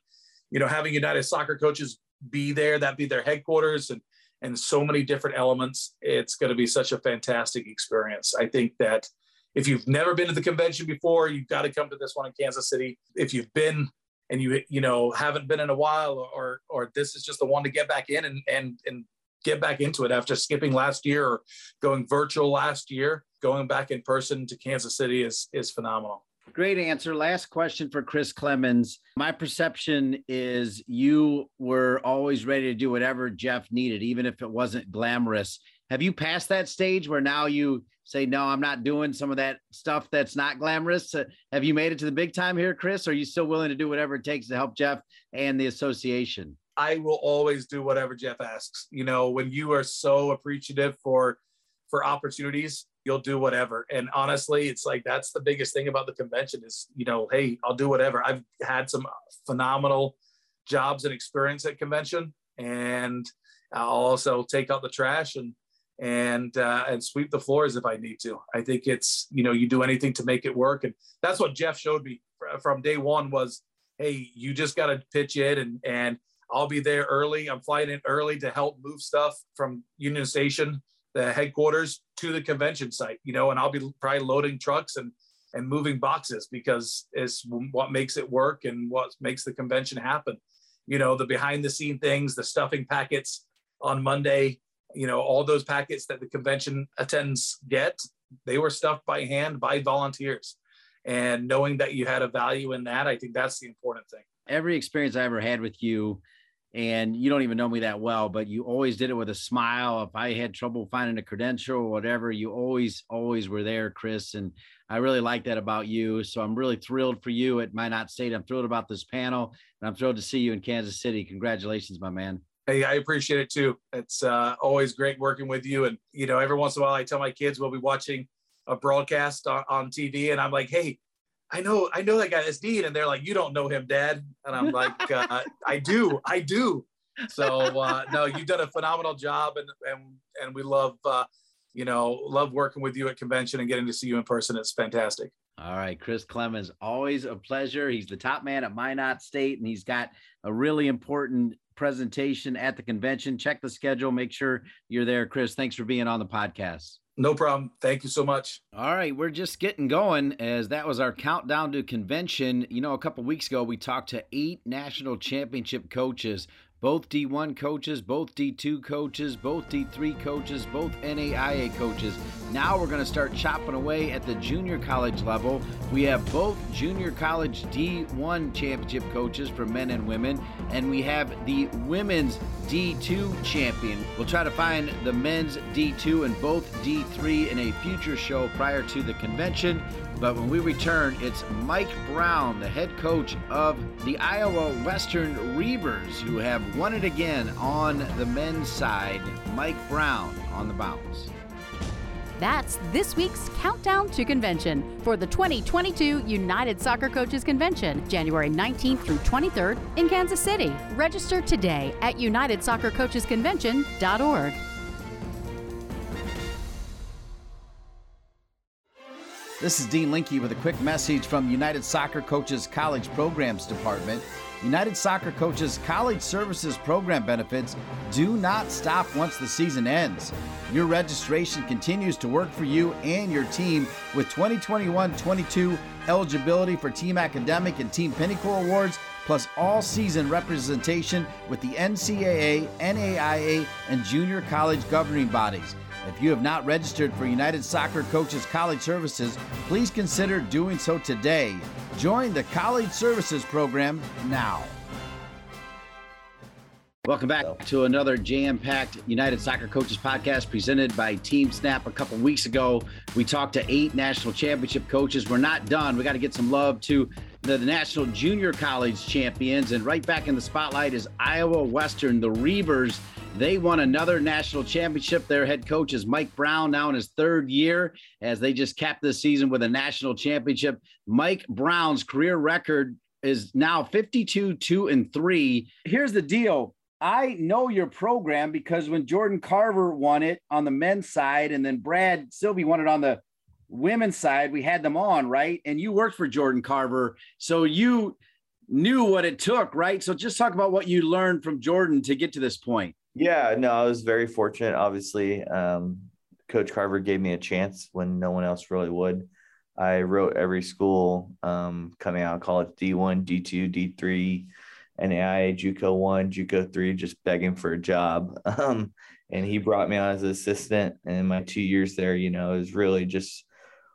you know, having United soccer coaches be there, that be their headquarters and, and so many different elements, it's going to be such a fantastic experience. I think that if you've never been to the convention before, you've got to come to this one in Kansas City. If you've been and you you know haven't been in a while or or this is just the one to get back in and and and get back into it after skipping last year or going virtual last year going back in person to Kansas City is is phenomenal. Great answer. Last question for Chris Clements. My perception is you were always ready to do whatever Jeff needed, even if it wasn't glamorous. Have you passed that stage where now you say, no, I'm not doing some of that stuff that's not glamorous? Uh, have you made it to the big time here, Chris? Are you still willing to do whatever it takes to help Jeff and the association? I will always do whatever Jeff asks. You know, when you are so appreciative for for opportunities, you'll do whatever. And honestly, it's like that's the biggest thing about the convention is, you know, hey, I'll do whatever. I've had some phenomenal jobs and experience at convention, and I'll also take out the trash and and uh, and sweep the floors if I need to. I think it's you know you do anything to make it work, and that's what Jeff showed me from day one was, hey, you just got to pitch in and and I'll be there early. I'm flying in early to help move stuff from Union Station the headquarters to the convention site, you know, and I'll be probably loading trucks and and moving boxes because it's what makes it work and what makes the convention happen. You know, the behind the scene things, the stuffing packets on Monday, you know, all those packets that the convention attends get, they were stuffed by hand by volunteers. And knowing that you had a value in that, I think that's the important thing. Every experience I ever had with you, and you don't even know me that well, but you always did it with a smile. If I had trouble finding a credential or whatever, you always, always were there, Chris. And I really like that about you. So I'm really thrilled for you at Minot State. I'm thrilled about this panel, and I'm thrilled to see you in Kansas City. Congratulations, my man. Hey, I appreciate it too. It's uh, always great working with you. And, you know, every once in a while I tell my kids we'll be watching a broadcast on, on TV and I'm like, hey, I know, I know that guy that's Dean, and they're like, you don't know him, Dad, and I'm like, uh, I do, I do. So uh, no, you've done a phenomenal job, and and and we love, uh, you know, love working with you at convention and getting to see you in person. It's fantastic. All right, Chris Clements, always a pleasure. He's the top man at Minot State, and he's got a really important presentation at the convention. Check the schedule, make sure you're there. Chris, thanks for being on the podcast. No problem. Thank you so much. All right, we're just getting going as that was our countdown to convention. You know, a couple weeks ago we talked to eight national championship coaches both D1 coaches, both D2 coaches, both D3 coaches, both NAIA coaches. Now we're going to start chopping away at the junior college level. We have both junior college D1 championship coaches for men and women, and we have the women's D2 champion. We'll try to find the men's D2 and both D3 in a future show prior to the convention. But when we return, it's Mike Brown, the head coach of the Iowa Western Reivers, who have won it again on the men's side. Mike Brown on the bounce. That's this week's Countdown to Convention for the 2022 United Soccer Coaches Convention, January 19th through 23rd in Kansas City. Register today at UnitedSoccerCoachesConvention.org. This is Dean Linke with a quick message from United Soccer Coaches College Programs Department. United Soccer Coaches College Services program benefits do not stop once the season ends. Your registration continues to work for you and your team with 2021 22 eligibility for Team Academic and Team Pinnacle Awards, plus all season representation with the NCAA, NAIA, and junior college governing bodies. If you have not registered for United Soccer Coaches College Services, please consider doing so today. Join the College Services Program now. Welcome back to another jam packed United Soccer Coaches podcast presented by TeamSnap. A couple weeks ago, we talked to eight national championship coaches. We're not done. We got to get some love to the National Junior College champions. And right back in the spotlight is Iowa Western, the Reivers. They won another national championship. Their head coach is Mike Brown, now in his third year, as they just capped this season with a national championship. Mike Brown's career record is now 52 2 and 3. Here's the deal. I know your program because when Jordan Carver won it on the men's side and then Brad Sylvie won it on the women's side, we had them on, right? And you worked for Jordan Carver. So you knew what it took, right? So just talk about what you learned from Jordan to get to this point. Yeah, no, I was very fortunate. Obviously, um, Coach Carver gave me a chance when no one else really would. I wrote every school um, coming out of college D1, D2, D3, NAIA, JUCO 1, JUCO 3, just begging for a job. Um, and he brought me on as an assistant. And my two years there, you know, was really just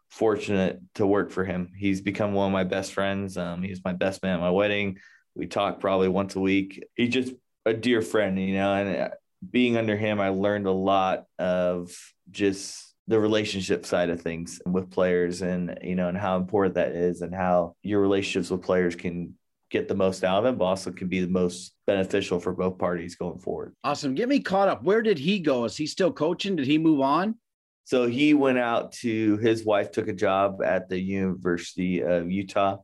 fortunate to work for him. He's become one of my best friends. Um, he's my best man at my wedding. We talk probably once a week. He just a dear friend, you know, and uh, being under him, I learned a lot of just the relationship side of things with players and, you know, and how important that is and how your relationships with players can get the most out of them, but also can be the most beneficial for both parties going forward. Awesome. Get me caught up. Where did he go? Is he still coaching? Did he move on? So he went out to his wife took a job at the University of Utah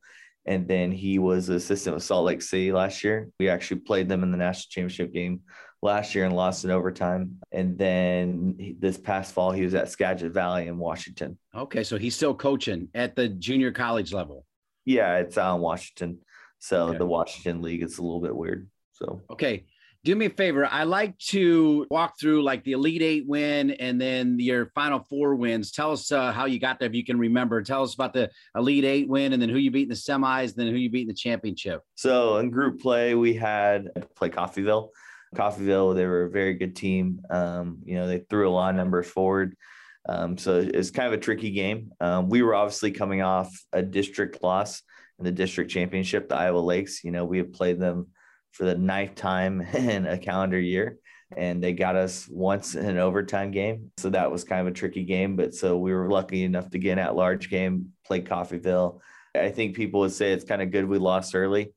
and then he was assistant with Salt Lake City last year. We actually played them in the national championship game last year and lost in overtime. And then this past fall, he was at Skagit Valley in Washington. Okay, so he's still coaching at the junior college level. Yeah, it's out in Washington. So okay. the Washington League, it's a little bit weird. So okay, do me a favor. I like to walk through like the Elite Eight win and then your Final Four wins. Tell us uh, how you got there if you can remember. Tell us about the Elite Eight win and then who you beat in the semis, and then who you beat in the championship. So in group play, we had play Coffeyville. Coffeyville, they were a very good team. Um, you know, they threw a lot of numbers forward. Um, so it's kind of a tricky game. Um, we were obviously coming off a district loss in the district championship, the Iowa Lakes. You know, we have played them for the ninth time in a calendar year. And they got us once in an overtime game. So that was kind of a tricky game. But so we were lucky enough to get an at large game, play Coffeyville. I think people would say it's kind of good we lost early.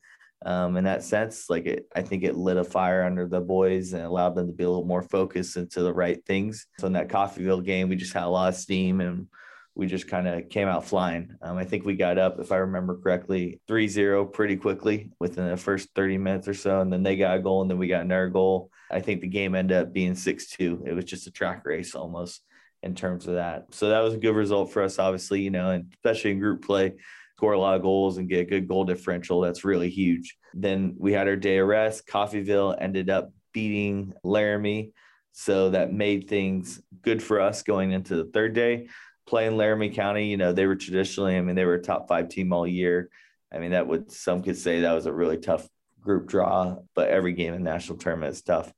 Um, in that sense, like it, I think it lit a fire under the boys and allowed them to be a little more focused into the right things. So in that Coffeyville game, we just had a lot of steam and we just kind of came out flying. Um, I think we got up, if I remember correctly, 3 0 pretty quickly within the first 30 minutes or so. And then they got a goal, and then we got another goal. I think the game ended up being 6 2. It was just a track race almost in terms of that. So that was a good result for us, obviously, you know, and especially in group play, score a lot of goals and get a good goal differential. That's really huge. Then we had our day of rest. Coffeyville ended up beating Laramie. So that made things good for us going into the third day playing Laramie County, you know, they were traditionally, I mean, they were a top five team all year. I mean, that would some could say that was a really tough group draw, but every game in the national tournament is tough.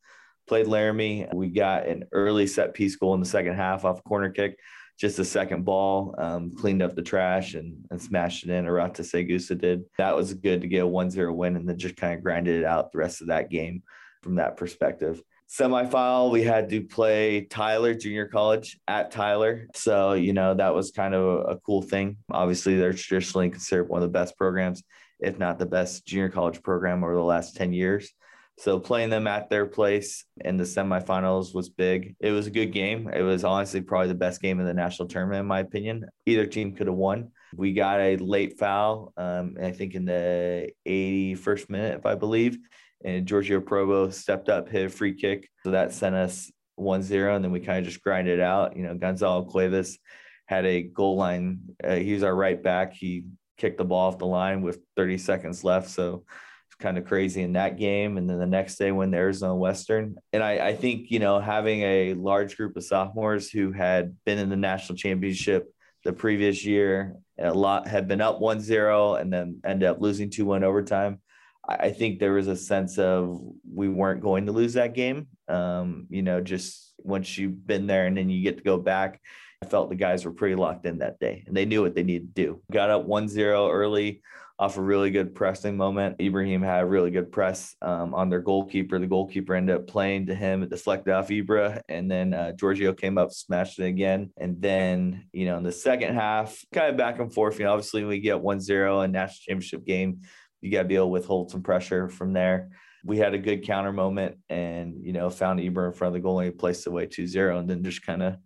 Played Laramie. We got an early set piece goal in the second half off corner kick, just a second ball, um, cleaned up the trash and, and smashed it in. Arata Segusa did. That was good to get a 1 0 win and then just kind of grinded it out the rest of that game from that perspective semifinal we had to play tyler junior college at tyler. So you know that was kind of a, cool thing. Obviously they're traditionally considered one of the best programs if not the best junior college program over the last 10 years. So playing them at their place in the semifinals was big. It was a good game. It was honestly probably the best game in the national tournament in my opinion. Either team could have won. We got a late foul um, i think in the 81st minute if i believe and Giorgio Probo stepped up, hit a free kick. So that sent us 1 0. And then we kind of just grinded out. You know, Gonzalo Cuevas had a goal line. Uh, he was our right back. He kicked the ball off the line with 30 seconds left. So it's kind of crazy in that game. And then the next day when the Arizona Western. And I, I think, you know, having a large group of sophomores who had been in the national championship the previous year, a lot had been up 1-0 and then ended up losing 2-1 overtime. I think there was a sense of we weren't going to lose that game. Um, you know, just once you've been there and then you get to go back I felt the guys were pretty locked in that day and they knew what they needed to do. Got up 1 0 early off a really good pressing moment. Ibrahim had a really good press um, on their goalkeeper. The goalkeeper ended up playing to him, it deflected off Ibra, and then uh, Giorgio came up, smashed it again. And then, you know, in the second half, kind of back and forth. You know, obviously, we get 1 0 in national championship game, you got to be able to withhold some pressure from there. We had a good counter moment and, you know, found Eber in front of the goal and he placed away 2 0 and then just kind of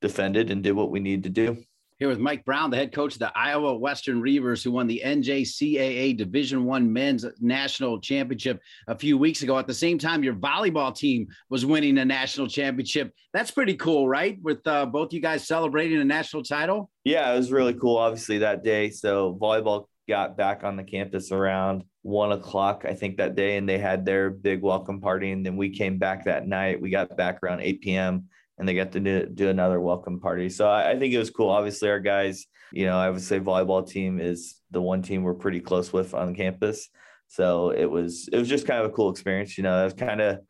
defended and did what we need to do. Here with Mike Brown, the head coach of the Iowa Western Reivers, who won the NJCAA Division One Men's National Championship a few weeks ago. At the same time, your volleyball team was winning a national championship. That's pretty cool, right? With uh, both you guys celebrating a national title. Yeah, it was really cool. Obviously, that day. So volleyball got back on the campus around one o'clock, I think, that day, and they had their big welcome party. And then we came back that night. We got back around 8 p.m and they got to do, do another welcome party. So I, I, think it was cool. Obviously, our guys, you know, I would say volleyball team is the one team we're pretty close with on campus. So it was it was just kind of a cool experience. You know, that was kind of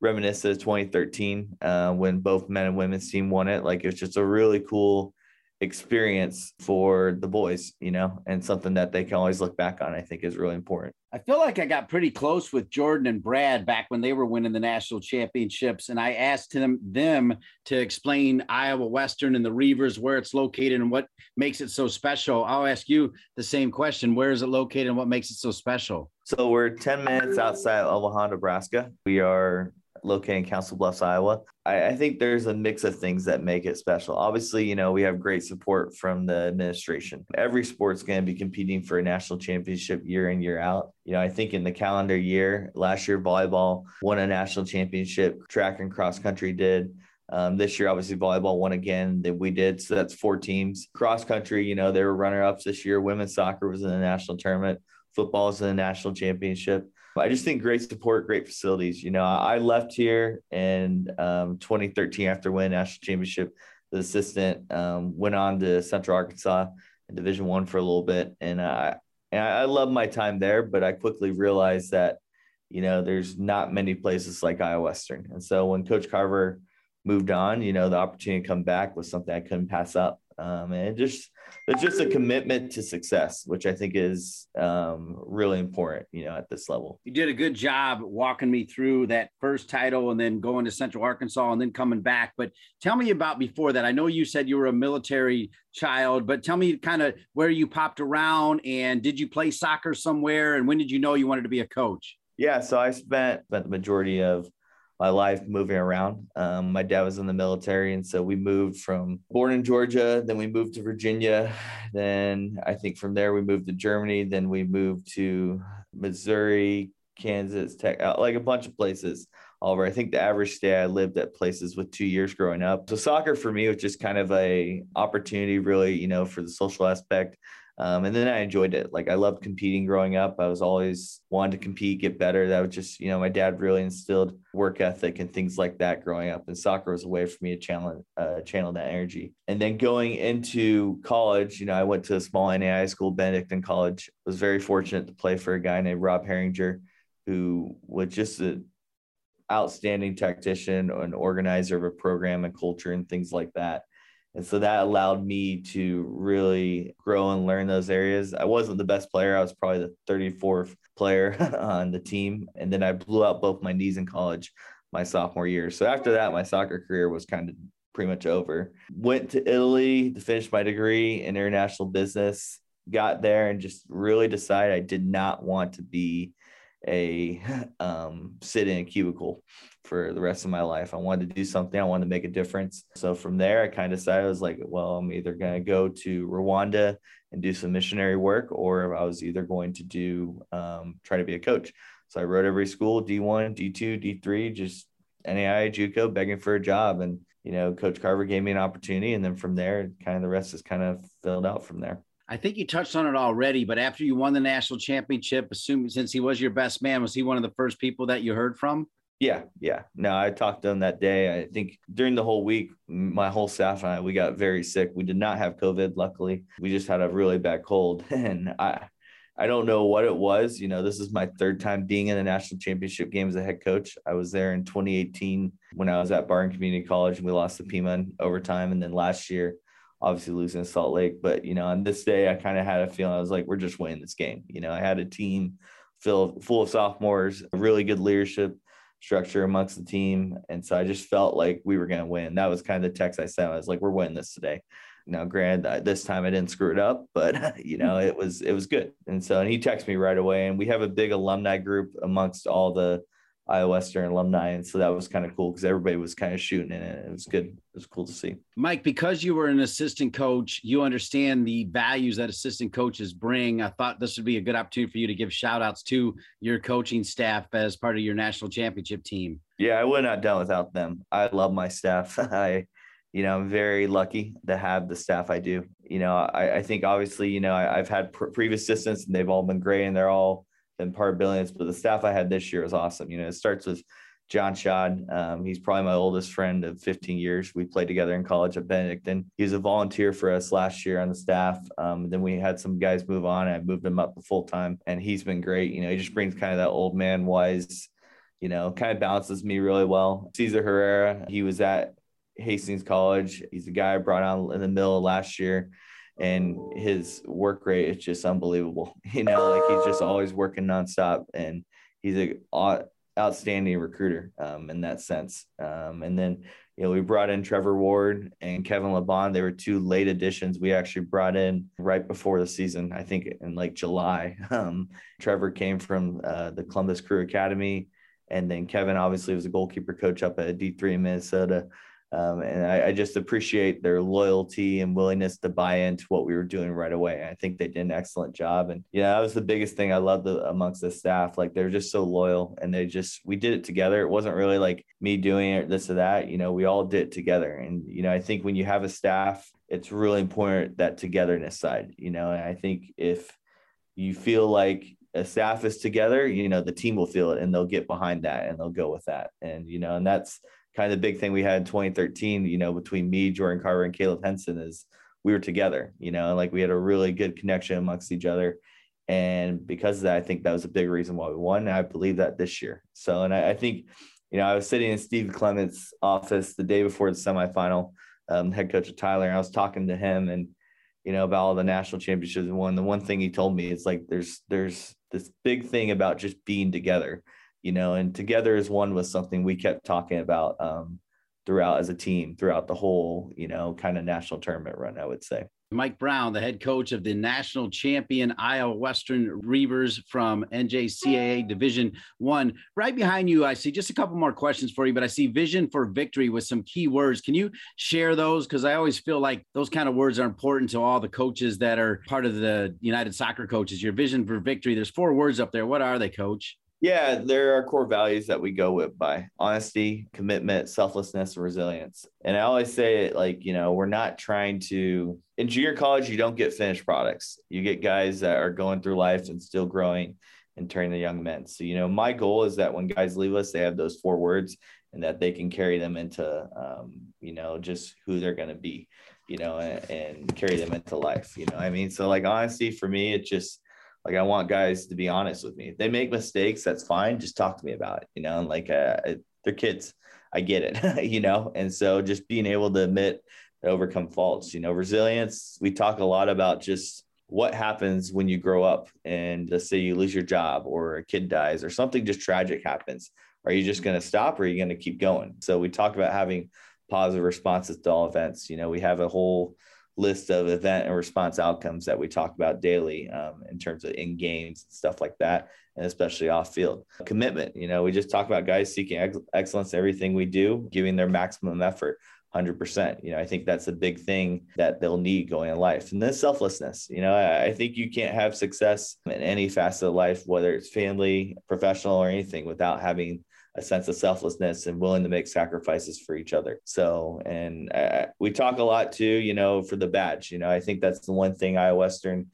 reminiscent of 2013 uh, when both men and women's team won it. Like it was just a really cool experience for the boys, you know, and something that they can always look back on, I think is really important. I feel like I got pretty close with Jordan and Brad back when they were winning the national championships. And I asked them, them to explain Iowa Western and the Reivers, where it's located and what makes it so special. I'll ask you the same question. Where is it located and what makes it so special? So we're 10 minutes outside of Omaha, Nebraska. We are located in Council Bluffs, Iowa. I, I, think there's a mix of things that make it special. Obviously, you know, we have great support from the administration. Every sport's going to be competing for a national championship year in, year out. You know, I think in the calendar year, last year, volleyball won a national championship, track and cross country did. Um, this year, obviously, volleyball won again. That we did. So that's four teams. Cross country, you know, they were runner ups this year. Women's soccer was in the national tournament. Football is in the national championship. I just think great support, great facilities. You know, I left here in um, 2013 after winning national championship. The assistant um, went on to Central Arkansas in Division One for a little bit, and I and I love my time there. But I quickly realized that you know there's not many places like Iowa Western, and so when Coach Carver moved on, you know, the opportunity to come back was something I couldn't pass up. Um, and it just it's just a commitment to success, which I think is um, really important, you know, at this level. You did a good job walking me through that first title and then going to Central Arkansas and then coming back. But tell me about before that. I know you said you were a military child, but tell me kind of where you popped around and did you play soccer somewhere and when did you know you wanted to be a coach? Yeah, so I spent, spent the majority of my life moving around. Um, my dad was in the military, and so we moved from born in Georgia, then we moved to Virginia, then I think from there we moved to Germany, then we moved to Missouri, Kansas, Tech, uh, like a bunch of places. All over. I think the average stay I lived at places with two years growing up. So soccer for me was just kind of a opportunity, really, you know, for the social aspect. Um, and then I enjoyed it. Like I loved competing growing up. I was always wanted to compete, get better. That was just, you know, my dad really instilled work ethic and things like that growing up. And soccer was a way for me to channel, uh, channel that energy. And then going into college, you know, I went to a small NAI school, Benedictine College. was very fortunate to play for a guy named Rob Herringer, who was just an outstanding tactician and organizer of a program and culture and things like that. And so that allowed me to really grow and learn those areas. I wasn't the best player. I was probably the 34th player on the team. And then I blew out both my knees in college my sophomore year. So after that, my soccer career was kind of pretty much over. Went to Italy to finish my degree in international business. Got there and just really decided I did not want to be a um, sit in a cubicle for the rest of my life. I wanted to do something. I wanted to make a difference. So from there, I kind of decided I was like, well, I'm either going to go to Rwanda and do some missionary work, or I was either going to do um, try to be a coach. So I wrote every school D1, D2, D3, just NAI, JUCO, begging for a job. And you know, Coach Carver gave me an opportunity. And then from there, kind of the rest is kind of filled out from there. I think you touched on it already, but after you won the national championship, assuming since he was your best man, was he one of the first people that you heard from? Yeah, yeah. No, I talked to him that day. I think during the whole week, my whole staff and I, we got very sick. We did not have COVID, luckily. We just had a really bad cold. And I I don't know what it was. You know, this is my third time being in a national championship game as a head coach. I was there in 2018 when I was at Barton Community College and we lost the Pima in overtime. And then last year, obviously losing Salt Lake. But, you know, on this day, I kind of had a feeling I was like, we're just winning this game. You know, I had a team full, full of sophomores, really good leadership structure amongst the team. And so I just felt like we were going to win. That was kind of the text I sent. I was like, we're winning this today. Now, granted, this time I didn't screw it up, but you know, it was it was good. And so, and he texted me right away. And we have a big alumni group amongst all the Iowa Western alumni. And so that was kind of cool because everybody was kind of shooting in it. It was good. It was cool to see. Mike, because you were an assistant coach, you understand the values that assistant coaches bring. I thought this would be a good opportunity for you to give shout outs to your coaching staff as part of your national championship team. Yeah, I would not have done without them. I love my staff. I, you know, I'm very lucky to have the staff I do. You know, I, I think obviously, you know, I, have had pr- previous assistants and they've all been great and they're all been part of Billings, but the staff I had this year was awesome. You know, it starts with John Shad. Um, he's probably my oldest friend of 15 years. We played together in college at Benedictine. He was a volunteer for us last year on the staff. Um, then we had some guys move on. And I moved him up to full time, and he's been great. You know, he just brings kind of that old man wise. You know, kind of balances me really well. Cesar Herrera, he was at Hastings College. He's the guy I brought on in the middle last year and his work rate is just unbelievable. You know, like he's just always working nonstop, and he's a outstanding recruiter um, in that sense. Um, and then you know we brought in Trevor Ward and Kevin LeBon. They were two late additions. We actually brought in right before the season, I think in like July. Um, Trevor came from uh, the Columbus Crew Academy, and then Kevin obviously was a goalkeeper coach up at D three in Minnesota. Um, and I, I, just appreciate their loyalty and willingness to buy into what we were doing right away. I think they did an excellent job. And yeah, that was the biggest thing I loved the, amongst the staff. Like they're just so loyal and they just, we did it together. It wasn't really like me doing it, this or that. You know, we all did it together. And, you know, I think when you have a staff, it's really important that togetherness side, you know, and I think if you feel like a staff is together, you know, the team will feel it and they'll get behind that and they'll go with that. And, you know, and that's, kind of the big thing we had in 2013, you know, between me, Jordan Carver, and Caleb Henson is we were together, you know, like we had a really good connection amongst each other. And because of that, I think that was a big reason why we won. I believe that this year. So, and I, I think, you know, I was sitting in Steve Clements' office the day before the semifinal, um, head coach of Tyler, and I was talking to him and, you know, about all the national championships and won. The one thing he told me is like, there's, there's this big thing about just being together you know, and together as one was something we kept talking about um, throughout as a team throughout the whole, you know, kind of national tournament run, I would say. Mike Brown, the head coach of the national champion Iowa Western Reivers from NJCAA Division One. Right behind you, I see just a couple more questions for you, but I see vision for victory with some key words. Can you share those? Because I always feel like those kind of words are important to all the coaches that are part of the United Soccer Coaches. Your vision for victory. There's four words up there. What are they, Coach? Yeah, there are core values that we go with by honesty, commitment, selflessness, and resilience. And I always say it like, you know, we're not trying to, in junior college, you don't get finished products. You get guys that are going through life and still growing and turning the young men. So, you know, my goal is that when guys leave us, they have those four words and that they can carry them into, um, you know, just who they're going to be, you know, and, and carry them into life. You know, I mean, so like honesty for me, it just, like I want guys to be honest with me. If they make mistakes, that's fine. Just talk to me about it, you know. And like uh, they're kids, I get it, you know. And so just being able to admit and overcome faults, you know, resilience. We talk a lot about just what happens when you grow up and let's say you lose your job or a kid dies or something just tragic happens. Are you just going to stop or are you going to keep going? So we talk about having positive responses to all events. You know, we have a whole list of event and response outcomes that we talk about daily um, in terms of in games and stuff like that, and especially off field. Commitment, you know, we just talk about guys seeking ex- excellence in everything we do, giving their maximum effort. 100%. You know, I think that's a big thing that they'll need going in life. And then selflessness. You know, I, I think you can't have success in any facet of life, whether it's family, professional, or anything, without having a sense of selflessness and willing to make sacrifices for each other. So, and uh, we talk a lot too, you know, for the badge. You know, I think that's the one thing Iowa Western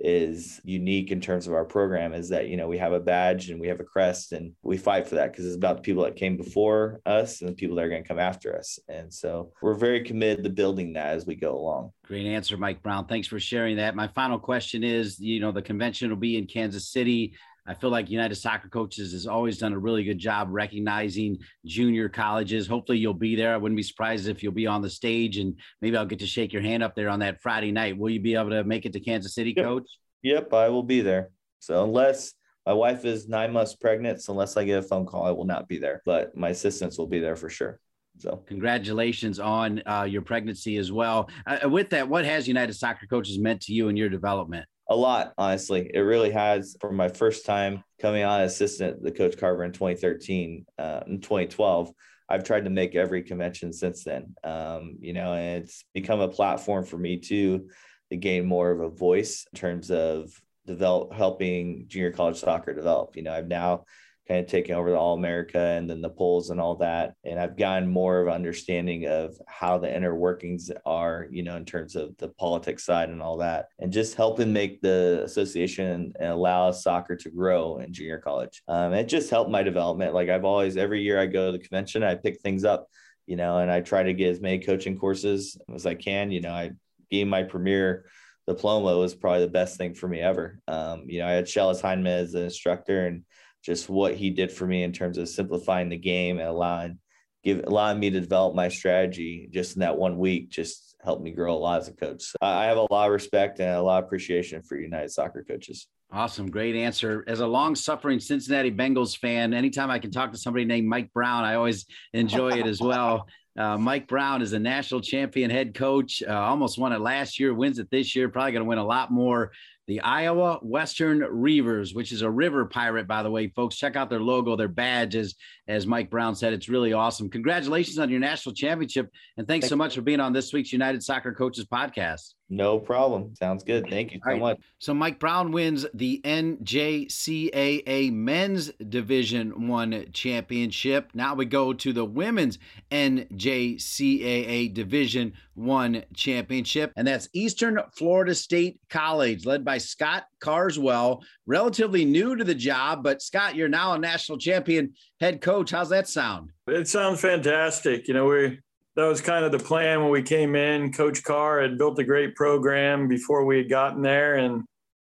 is unique in terms of our program is that you know we have a badge and we have a crest and we fight for that because it's about the people that came before us and the people that are going to come after us and so we're very committed to building that as we go along great answer mike brown thanks for sharing that my final question is you know the convention will be in kansas city I feel like United Soccer Coaches has always done a really good job recognizing junior colleges. Hopefully, you'll be there. I wouldn't be surprised if you'll be on the stage and maybe I'll get to shake your hand up there on that Friday night. Will you be able to make it to Kansas City, yep. Coach? Yep, I will be there. So, unless my wife is nine months pregnant, so unless I get a phone call, I will not be there, but my assistants will be there for sure. So, congratulations on uh, your pregnancy as well. Uh, with that, what has United Soccer Coaches meant to you in your development? A lot, honestly. It really has. From my first time coming on assistant the Coach Carver in 2013, uh, in 2012, I've tried to make every convention since then. Um, you know, and it's become a platform for me too to gain more of a voice in terms of develop helping junior college soccer develop. You know, I've now kind of taking over the All America and then the polls and all that. And I've gotten more of understanding of how the inner workings are, you know, in terms of the politics side and all that, and just helping make the association and allow soccer to grow in junior college. Um, it just helped my development. Like I've always, every year I go to the convention, I pick things up, you know, and I try to get as many coaching courses as I can. You know, I gained my premier diploma was probably the best thing for me ever. Um, you know, I had Schellas Hyndman as an instructor and just what he did for me in terms of simplifying the game and allowing give allowing me to develop my strategy just in that one week just helped me grow a lot as a coach. So I have a lot of respect and a lot of appreciation for United Soccer coaches. Awesome. Great answer. As a long suffering Cincinnati Bengals fan, anytime I can talk to somebody named Mike Brown, I always enjoy it as well. Uh, Mike Brown is a national champion head coach, uh, almost won it last year, wins it this year, probably going to win a lot more the Iowa Western Reivers, which is a river pirate, by the way, folks. Check out their logo, their badges. As Mike Brown said, it's really awesome. Congratulations on your national championship. And thanks Thank so much for being on this week's United Soccer Coaches podcast. No problem. Sounds good. Thank you so right. much. So Mike Brown wins the NJCAA Men's Division 1 championship. Now we go to the Women's NJCAA Division 1 championship and that's Eastern Florida State College led by Scott Carswell, relatively new to the job, but Scott, you're now a national champion head coach. How's that sound? It sounds fantastic. You know, we that was kind of the plan when we came in. Coach Carr had built a great program before we had gotten there, and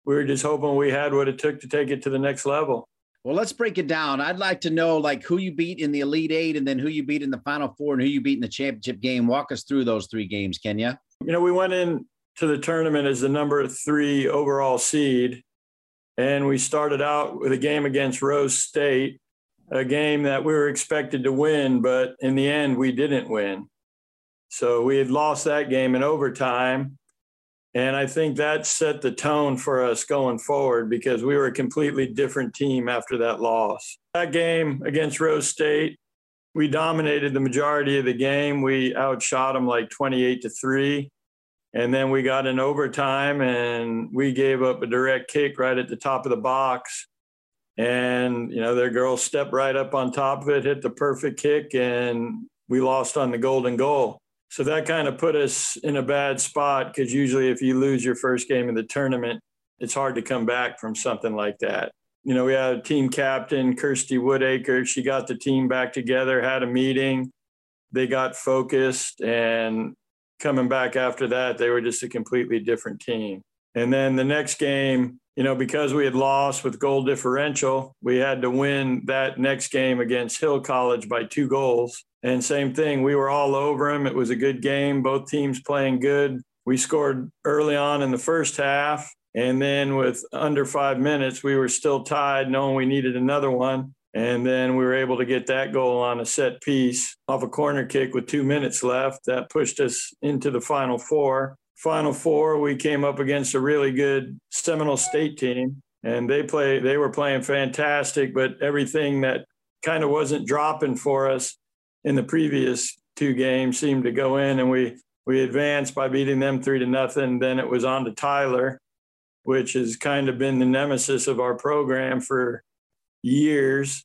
we were just hoping we had what it took to take it to the next level. Well, let's break it down. I'd like to know like who you beat in the Elite Eight, and then who you beat in the Final Four, and who you beat in the championship game. Walk us through those three games, Kenya. You know, we went in to the tournament as the number three overall seed, and we started out with a game against Rose State, a game that we were expected to win, but in the end, we didn't win. So we had lost that game in overtime. And I think that set the tone for us going forward because we were a completely different team after that loss. That game against Rose State, we dominated the majority of the game. We outshot them like 28 to 3. And then we got in overtime and we gave up a direct kick right at the top of the box and, you know, their girls stepped right up on top of it, hit the perfect kick, and we lost on the golden goal. So that kind of put us in a bad spot because usually if you lose your first game of the tournament, it's hard to come back from something like that. You know, we had a team captain, Kirsty Woodacre. She got the team back together, had a meeting. They got focused, and coming back after that, they were just a completely different team. And then the next game, you know, because we had lost with goal differential, we had to win that next game against Hill College by two goals. And same thing, we were all over them. It was a good game, both teams playing good. We scored early on in the first half. And then with under five minutes, we were still tied, knowing we needed another one. And then we were able to get that goal on a set piece off a corner kick with two minutes left. That pushed us into the final four. Final four, we came up against a really good Seminole State team, and they play. They were playing fantastic, but everything that kind of wasn't dropping for us in the previous two games seemed to go in, and we we advanced by beating them three to nothing. Then it was on to Tyler, which has kind of been the nemesis of our program for years.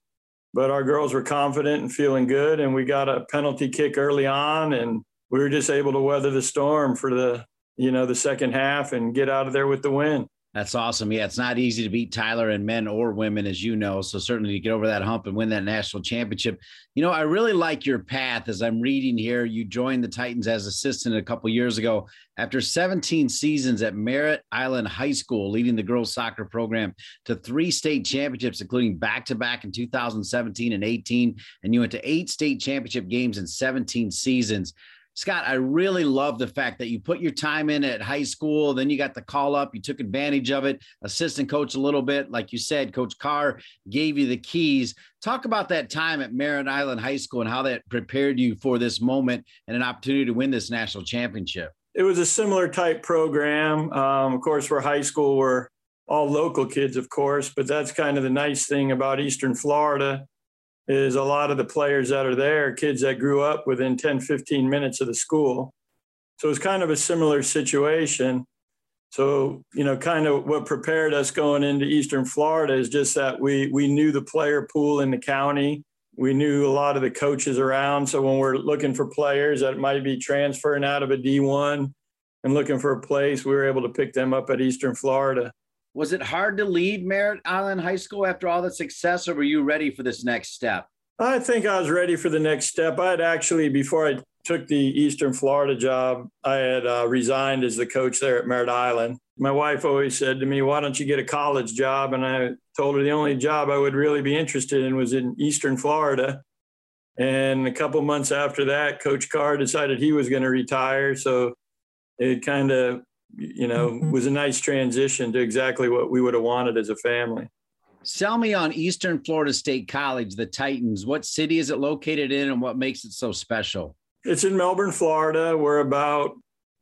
but our girls were confident and feeling good. And we got a penalty kick early on, and we were just able to weather the storm for the you know the second half and get out of there with the win. That's awesome. Yeah, it's not easy to beat Tyler and men or women, as you know. So certainly to get over that hump and win that national championship. You know, I really like your path. As I'm reading here, you joined the Titans as assistant a couple years ago after 17 seasons at Merritt Island High School, leading the girls soccer program to three state championships, including back to back in 2017 and 18. And you went to eight state championship games in 17 seasons. Scott, I really love the fact that you put your time in at high school, then you got the call up, you took advantage of it, assistant coach a little bit. Like you said, Coach Carr gave you the keys. Talk about that time at Merritt Island High School and how that prepared you for this moment and an opportunity to win this national championship. It was a similar type program. Um, of course, we're high school, we're all local kids, of course, but that's kind of the nice thing about Eastern Florida is a lot of the players that are there, kids that grew up within 10, 15 minutes of the school. So it's kind of a similar situation. So, you know, kind of what prepared us going into Eastern Florida is just that we we knew the player pool in the county. We knew a lot of the coaches around. So when we're looking for players that might be transferring out of a D1 and looking for a place, we were able to pick them up at Eastern Florida. Was it hard to leave Merritt Island High School after all the success, or were you ready for this next step? I think I was ready for the next step. I had actually, before I took the Eastern Florida job, I had uh, resigned as the coach there at Merritt Island. My wife always said to me, Why don't you get a college job? And I told her the only job I would really be interested in was in Eastern Florida. And a couple months after that, Coach Carr decided he was going to retire. So it kind of you know, was a nice transition to exactly what we would have wanted as a family. Sell me on Eastern Florida State College, the Titans. What city is it located in and what makes it so special? It's in Melbourne, Florida. We're about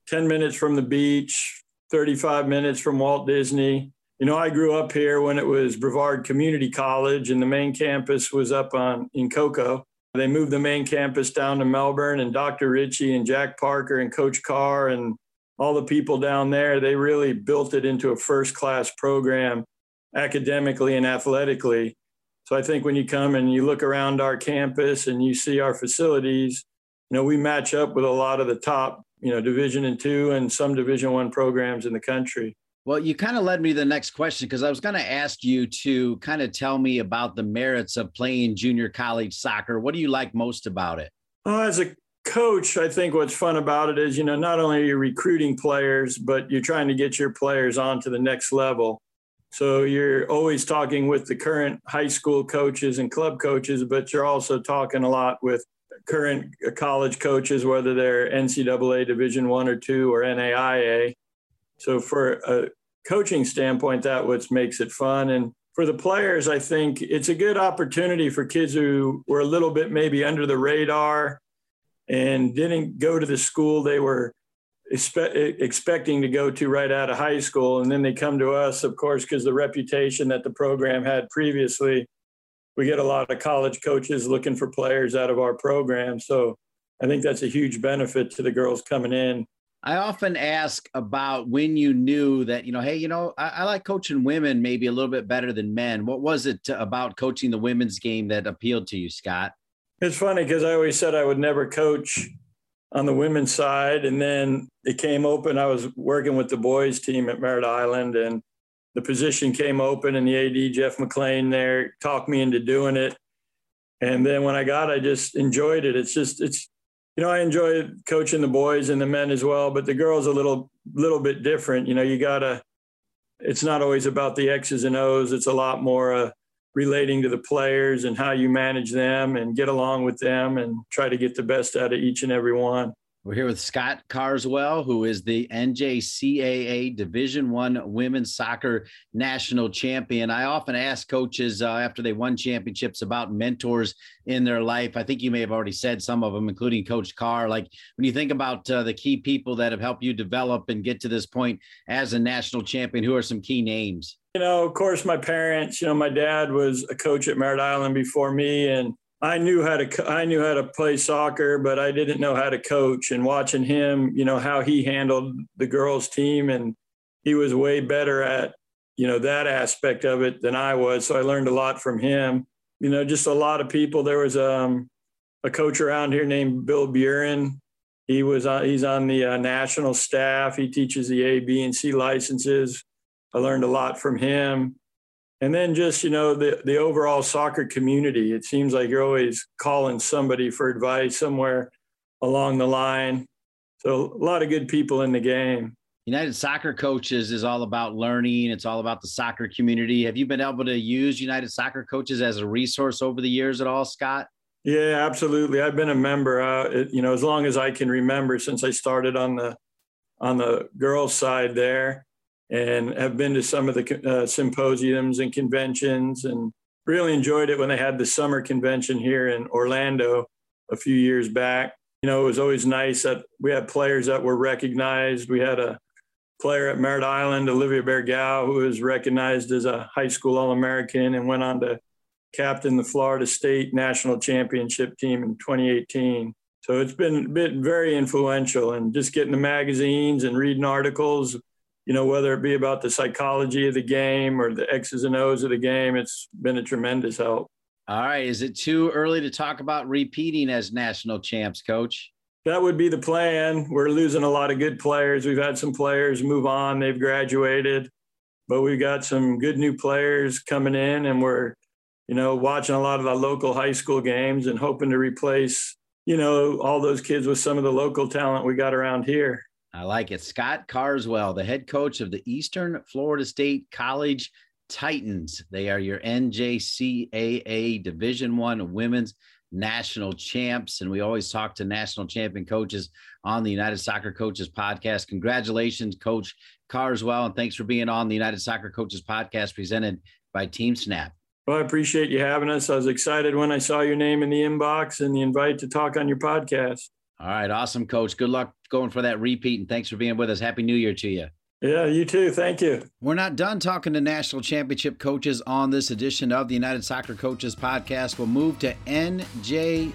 10 minutes from the beach, 35 minutes from Walt Disney. You know, I grew up here when it was Brevard Community College and the main campus was up on in Cocoa. They moved the main campus down to Melbourne and Dr. Richey and Jack Parker and Coach Carr and all the people down there, they really built it into a first class program academically and athletically. So I think when you come and you look around our campus and you see our facilities, you know, we match up with a lot of the top, you know, division and two and some division one programs in the country. Well, you kind of led me to the next question because I was going to ask you to kind of tell me about the merits of playing junior college soccer. What do you like most about it? Well, as a coach, I think what's fun about it is, you know, not only are you recruiting players, but you're trying to get your players on to the next level. So you're always talking with the current high school coaches and club coaches, but you're also talking a lot with current college coaches, whether they're NCAA Division One or Two or NAIA. So for a coaching standpoint, that what makes it fun. And for the players, I think it's a good opportunity for kids who were a little bit maybe under the radar and didn't go to the school they were expe- expecting to go to right out of high school. And then they come to us, of course, because the reputation that the program had previously. We get a lot of college coaches looking for players out of our program. So I think that's a huge benefit to the girls coming in. I often ask about when you knew that, you know, hey, you know, I, I, like coaching women maybe a little bit better than men. What was it about coaching the women's game that appealed to you, Scott? It's funny because I always said I would never coach on the women's side. And then it came open. I was working with the boys team at Merritt Island and the position came open and the AD, Jeff McLean there talked me into doing it. And then when I got, I just enjoyed it. It's just, it's, you know, I enjoy coaching the boys and the men as well, but the girls a little, little bit different. You know, you gotta, it's not always about the X's and O's. It's a lot more, uh, relating to the players and how you manage them and get along with them and try to get the best out of each and every one. We're here with Scott Carswell, who is the NJCAA Division One Women's Soccer National Champion. I often ask coaches uh, after they won championships about mentors in their life. I think you may have already said some of them, including Coach Carr. Like when you think about uh, the key people that have helped you develop and get to this point as a national champion, who are some key names? You know, of course, my parents. You know, my dad was a coach at Merritt Island before me, and I knew how to I knew how to play soccer, but I didn't know how to coach. And watching him, you know, how he handled the girls' team, and he was way better at you know that aspect of it than I was. So I learned a lot from him. you know, just a lot of people. There was um, a coach around here named Bill Buren. He was on, he's on the uh, national staff. He teaches the A, B, and C licenses. I learned a lot from him. And then just, you know, the, the overall soccer community. It seems like you're always calling somebody for advice somewhere along the line. So a lot of good people in the game. United Soccer Coaches is all about learning. It's all about the soccer community. Have you been able to use United Soccer Coaches as a resource over the years at all, Scott? Yeah, absolutely. I've been a member, uh, it, you know, as long as I can remember since I started on the on the girls' side there and have been to some of the uh, symposiums and conventions and really enjoyed it when they had the summer convention here in Orlando a few years back. You know, it was always nice that we had players that were recognized. We had a player at Merritt Island, Olivia Bergau, who was recognized as a high school All American and went on to captain the Florida State National Championship team in 2018. So it's been been very influential and just getting the magazines and reading articles you know, whether it be about the psychology of the game or the X's and O's of the game, it's been a tremendous help. All right. Is it too early to talk about repeating as national champs, coach? That would be the plan. We're losing a lot of good players. We've had some players move on, they've graduated, but we've got some good new players coming in, and we're, you know, watching a lot of the local high school games and hoping to replace, you know, all those kids with some of the local talent we got around here. I like it. Scott Carswell, the head coach of the Eastern Florida State College Titans. They are your NJCAA Division One women's national champs, and we always talk to national champion coaches on the United Soccer Coaches podcast. Congratulations, Coach Carswell, and thanks for being on the United Soccer Coaches podcast presented by TeamSnap. Well, I appreciate you having us. I was excited when I saw your name in the inbox and the invite to talk on your podcast. All right, awesome, coach. Good luck going for that repeat, and thanks for being with us. Happy New Year to you. Yeah, you too. Thank you. We're not done talking to national championship coaches on this edition of the United Soccer Coaches podcast. We'll move to NJCAA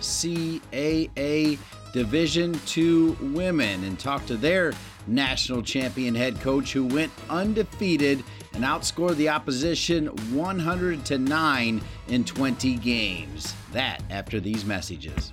Division Two women and talk to their national champion head coach who went undefeated and outscored the opposition 100 to 9 in 20 games. That after these messages.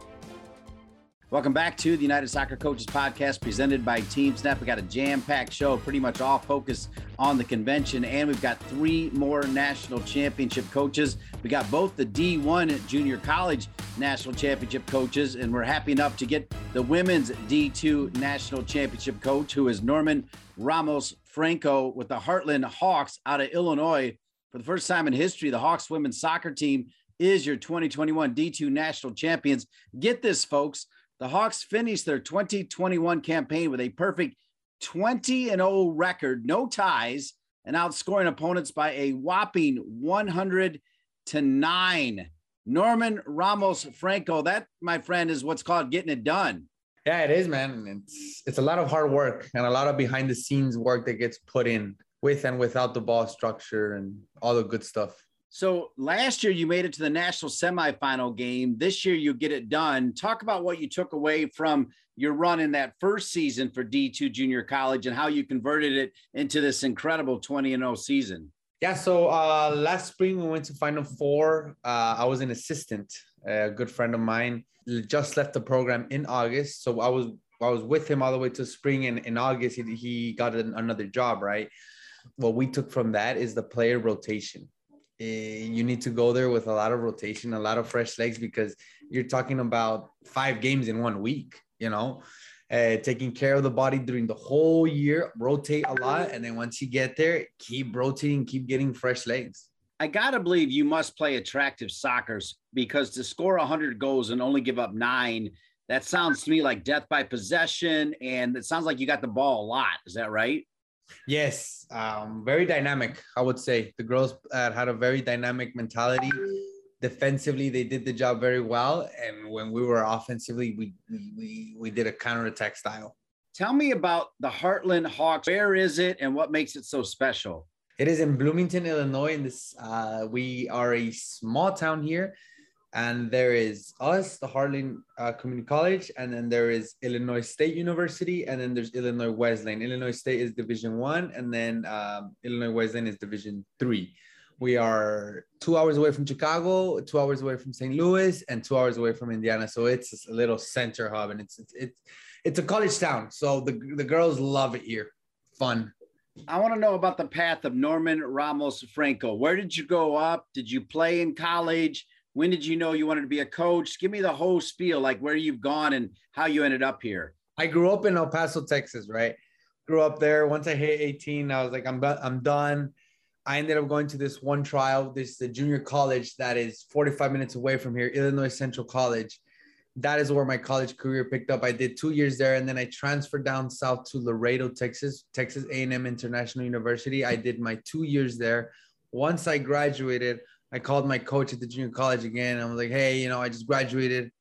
Welcome back to the United Soccer Coaches Podcast presented by TeamSnap. We got a jam packed show, pretty much all focused on the convention, and we've got three more national championship coaches. We got both the D1 junior college national championship coaches, and we're happy enough to get the women's D2 national championship coach, who is Norman Ramos Franco with the Heartland Hawks out of Illinois. For the first time in history, the Hawks women's soccer team is your 2021 D2 national champions. Get this, folks the Hawks finished their 2021 campaign with a perfect 20 and 0 record, no ties, and outscoring opponents by a whopping 100 to 9. Norman Ramos Franco, that, my friend, is what's called getting it done. Yeah, it is, man. It's it's a lot of hard work and a lot of behind the scenes work that gets put in with and without the ball structure and all the good stuff. So last year you made it to the national semifinal game. This year you get it done. Talk about what you took away from your run in that first season for D2 junior college and how you converted it into this incredible 20 and 0 season. Yeah, so uh, last spring we went to Final Four. Uh, I was an assistant, a good friend of mine, just left the program in August. So I was I was with him all the way to spring, and in August he, he got an, another job. Right. What we took from that is the player rotation. Eh, you need to go there with a lot of rotation, a lot of fresh legs because you're talking about five games in one week, you know, uh, taking care of the body during the whole year, rotate a lot. And then once you get there, keep rotating, keep getting fresh legs. I got to believe you must play attractive soccer because to score 100 goals and only give up nine, that sounds to me like death by possession. And it sounds like you got the ball a lot. Is that right? Yes, um, very dynamic. I would say the girls uh, had a very dynamic mentality. defensively they did the job very well and when we were offensively we we we did a counterattack style tell me about the heartland hawks where is it and what makes it so special it is in bloomington illinois and this uh, we are a small town here and there is us the heartland uh, community college and then there is illinois state university and then there's illinois wesleyan illinois state is division one and then um, illinois wesleyan is division three we are two hours away from Chicago, two hours away from St. Louis, and two hours away from Indiana. So it's a little center hub, and it's it's it's, it's a college town. So the the girls love it here. Fun. I want to know about the path of Norman Ramos Franco. Where did you go up? Did you play in college? When did you know you wanted to be a coach? Give me the whole spiel, like where you've gone and how you ended up here. I grew up in El Paso, Texas, right? Grew up there. Once I hit 18, I was like, I'm I'm done I ended up going to this one trial. This is a junior college that is 45 minutes away from here, Illinois Central College. That is where my college career picked up. I did two years there, and then I transferred down south to Laredo, Texas, Texas A&M International University. I did my two years there. Once I graduated, I called my coach at the junior college again. I was like, "Hey, you know, I just graduated.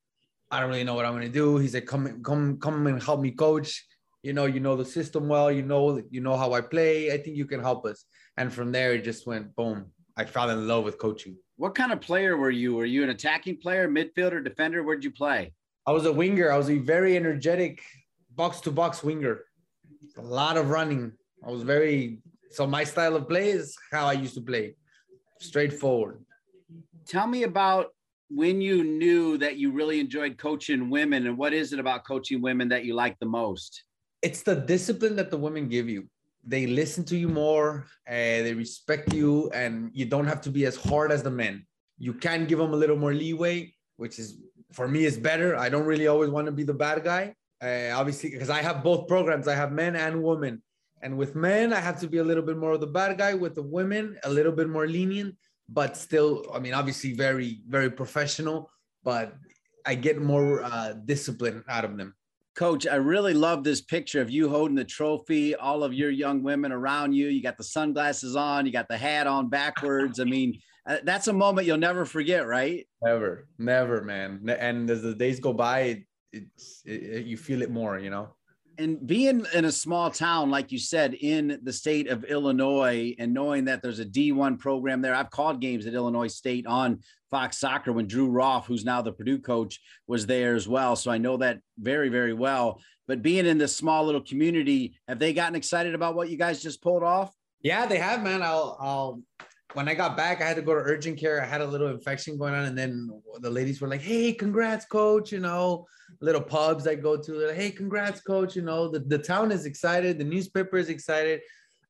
I don't really know what I'm going to do." He said, "Come, come, come and help me coach. You know, you know the system well. You know, you know how I play. I think you can help us." And from there, it just went boom. I fell in love with coaching. What kind of player were you? Were you an attacking player, midfielder, defender? Where'd you play? I was a winger. I was a very energetic box to box winger. A lot of running. I was very, so my style of play is how I used to play straightforward. Tell me about when you knew that you really enjoyed coaching women and what is it about coaching women that you like the most? It's the discipline that the women give you. They listen to you more uh, they respect you and you don't have to be as hard as the men. You can give them a little more leeway which is for me is better. I don't really always want to be the bad guy uh, obviously because i have both programs. I have men and women and with men i have to be a little bit more of the bad guy with the women a little bit more lenient but still i mean obviously very very professional but i get more uh, discipline out of them Coach, I really love this picture of you holding the trophy, all of your young women around you. You got the sunglasses on, you got the hat on backwards. I mean, uh, that's a moment you'll never forget, right? Never, never, man. And as the days go by, it's it, you feel it more, you know and being in a small town, like you said, in the state of Illinois, and knowing that there's a D1 program there, I've called games at Illinois State on Fox Soccer when Drew Roff, who's now the Purdue coach, was there as well. So I know that very, very well. But being in this small little community, have they gotten excited about what you guys just pulled off? Yeah, they have, man. I'll, I'll, when I got back, I had to go to urgent care. I had a little infection going on, and then the ladies were like, "Hey, congrats, coach!" You know, little pubs I go to, like, "Hey, congrats, coach!" You know, the, the town is excited, the newspaper is excited.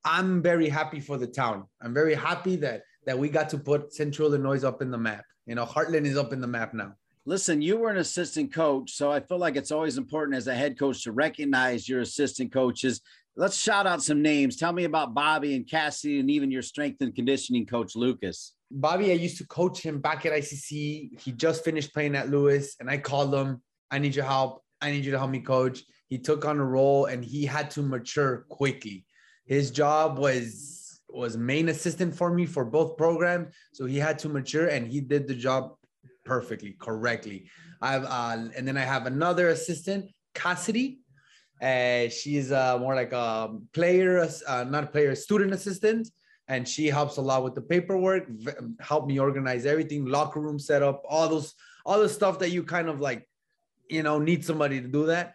I'm very happy for the town. I'm very happy that that we got to put Central Illinois up in the map. You know, Heartland is up in the map now. Listen, you were an assistant coach, so I feel like it's always important as a head coach to recognize your assistant coaches let's shout out some names. Tell me about Bobby and Cassie and even your strength and conditioning coach, Lucas. Bobby, I used to coach him back at ICC. He just finished playing at Lewis, and I called him. I need your help. I need you to help me coach. He took on a role and he had to mature quickly. His job was was main assistant for me for both programs, so he had to mature and he did the job perfectly, correctly. I have uh, and then I have another assistant, Cassidy. Uh, she's uh, more like a player, uh, not a player, student assistant, and she helps a lot with the paperwork, help me organize everything, locker room setup, all those, all the stuff that you kind of like, you know, need somebody to do that.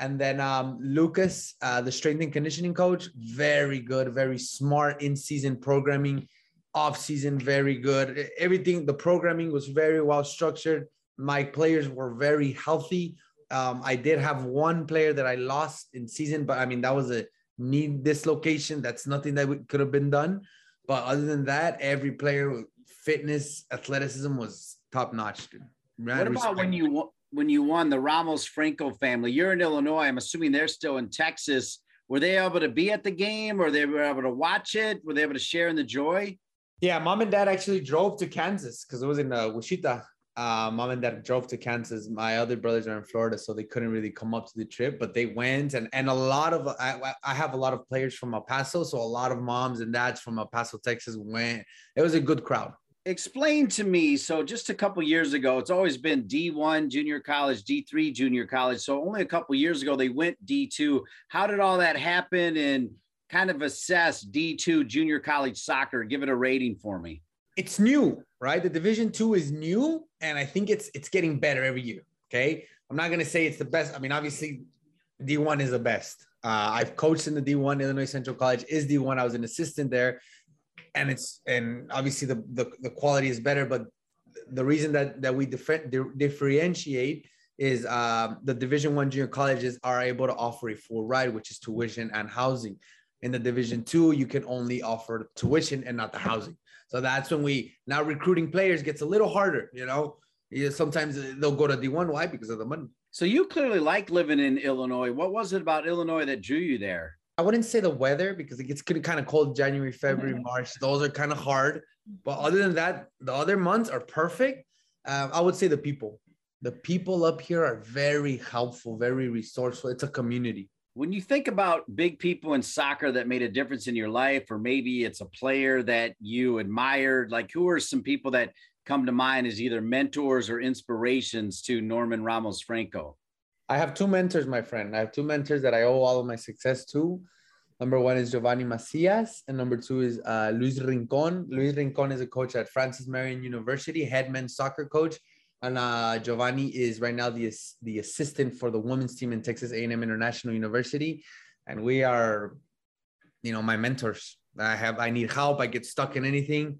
And then um, Lucas, uh, the strength and conditioning coach, very good, very smart in season programming, off season, very good. Everything, the programming was very well structured. My players were very healthy um, I did have one player that I lost in season, but I mean that was a knee dislocation. That's nothing that could have been done. But other than that, every player fitness, athleticism was top notch. Dude. What about when you when you won the Ramos Franco family? You're in Illinois. I'm assuming they're still in Texas. Were they able to be at the game, or they were able to watch it? Were they able to share in the joy? Yeah, mom and dad actually drove to Kansas because it was in uh, Wichita uh, mom and dad drove to Kansas. My other brothers are in Florida, so they couldn't really come up to the trip, but they went. And and a lot of I, I have a lot of players from El Paso, so a lot of moms and dads from El Paso, Texas went. It was a good crowd. Explain to me so just a couple years ago it's always been d1 junior college d3 junior college so only a couple years ago they went d2 how did all that happen and kind of assess d2 junior college soccer? Give it a rating for me. It's new right? The division two is new and i think it's it's getting better every year okay? I'm not going to say it's the best i mean obviously d1 is the best. Uh, i've coached in the d1 illinois central college is d1 i was an assistant there and it's and obviously the, the the quality is better but the reason that that we differ, differentiate is um, the division one junior colleges are able to offer a full ride which is tuition and housing. In the division two you can only offer tuition and not the housing. So that's when we now recruiting players gets a little harder you know? Sometimes they'll go to d1 why? Because of the money. So you clearly like living in illinois. What was it about illinois that drew you there I wouldn't say the weather because it gets kind of cold January, February, March. Those are kind of hard. But other than that, the other months are perfect. Um, I would say the people. The people up here are very helpful, very resourceful. It's a community. When you think about big people in soccer that made a difference in your life, or maybe it's a player that you admired, like who are some people that come to mind as either mentors or inspirations to Norman Ramos Franco? I have two mentors, my friend. I have two mentors that I owe all of my success to. Number one is Giovanni Macias, and number two is uh, Luis Rincon. Luis Rincon is a coach at Francis Marion University, head men's soccer coach, and uh, Giovanni is right now the the assistant for the women's team in Texas A&M International University, and we are, you know, my mentors. I have I need help. I get stuck in anything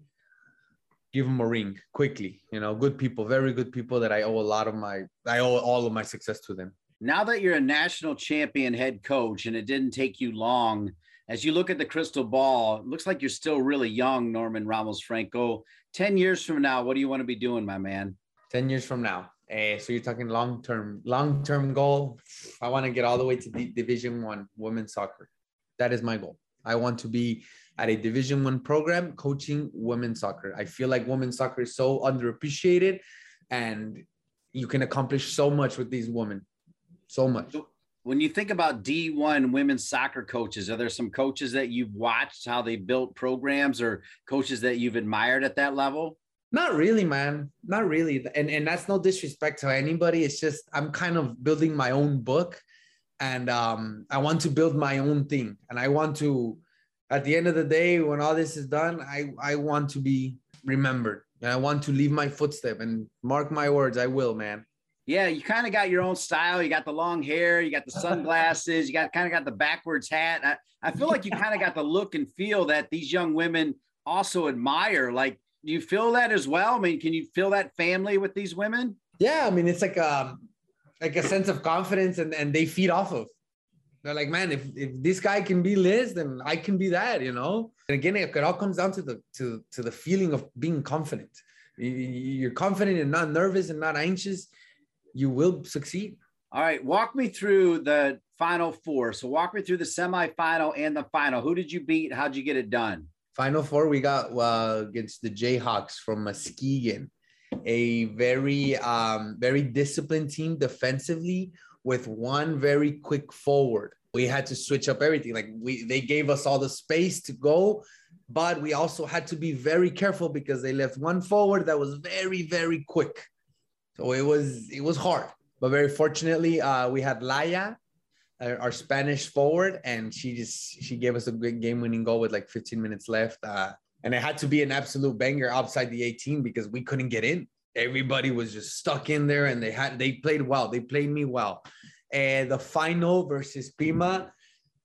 give them a ring quickly. You know, good people, very good people that I owe a lot of my, I owe all of my success to them. Now that you're a national champion head coach and it didn't take you long, as you look at the crystal ball, it looks like you're still really young, Norman Ramos Franco. 10 years from now, what do you want to be doing, my man? 10 years from now. Uh, so you're talking long term, long term goal. I want to get all the way to D- Division One women's soccer. That is my goal. I want to be at a division one program coaching women's soccer. I feel like women's soccer is so underappreciated and you can accomplish so much with these women. So much. When you think about d1 women's soccer coaches are there some coaches that you've watched how they built programs or coaches that you've admired at that level? Not really man. Not really. And and that's no disrespect to anybody. It's just i'm kind of building my own book and um, i want to build my own thing and i want to at the end of the day, when all this is done, I, I want to be remembered and I want to leave my footstep and mark my words, I will, man. Yeah, you kind of got your own style. You got the long hair, you got the sunglasses, you got kind of got the backwards hat. I, I feel like you kind of got the look and feel that these young women also admire. Like, do you feel that as well? I mean, can you feel that family with these women? Yeah, I mean, it's like um like a sense of confidence and, and they feed off of. They're like, man, if, if this guy can be Liz, then I can be that, you know. And again, it, it all comes down to the to to the feeling of being confident. You're confident and not nervous and not anxious. You will succeed. All right, walk me through the final four. So walk me through the semifinal and the final. Who did you beat? How'd you get it done? Final four, we got uh, against the Jayhawks from Muskegon, a very um, very disciplined team defensively with one very quick forward. We had to switch up everything. Like we they gave us all the space to go, but we also had to be very careful because they left one forward that was very, very quick. So it was it was hard. But very fortunately, uh, we had Laya, our Spanish forward, and she just she gave us a great game-winning goal with like 15 minutes left. Uh, and it had to be an absolute banger outside the 18 because we couldn't get in everybody was just stuck in there and they had they played well. They played me well. And the final versus Pima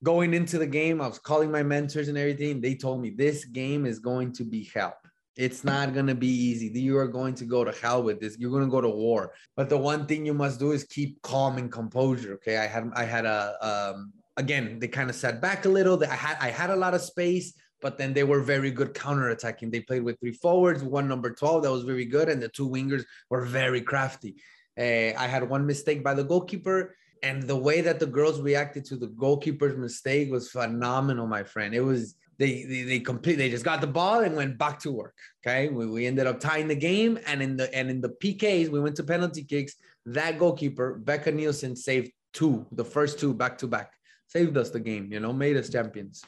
going into the game i was calling my mentors and everything. They told me this game is going to be hell. It's not going to be easy. You are going to go to hell with this. You're going to go to war. But the one thing you must do is keep calm and composure okay? I had i had a um again they kind of sat back a little. I had i had a lot of space but then they were very good counter-attacking. They played with three forwards, one number 12 that was very good, and the two wingers were very crafty. Uh, I had one mistake by the goalkeeper, and the way that the girls reacted to the goalkeeper's mistake was phenomenal, my friend. It was they they, they complete they just got the ball and went back to work. Okay, we, we ended up tying the game, and in the and in the PKs we went to penalty kicks. That goalkeeper Becca Nielsen saved two, the first two back to back, saved us the game. You know, made us champions.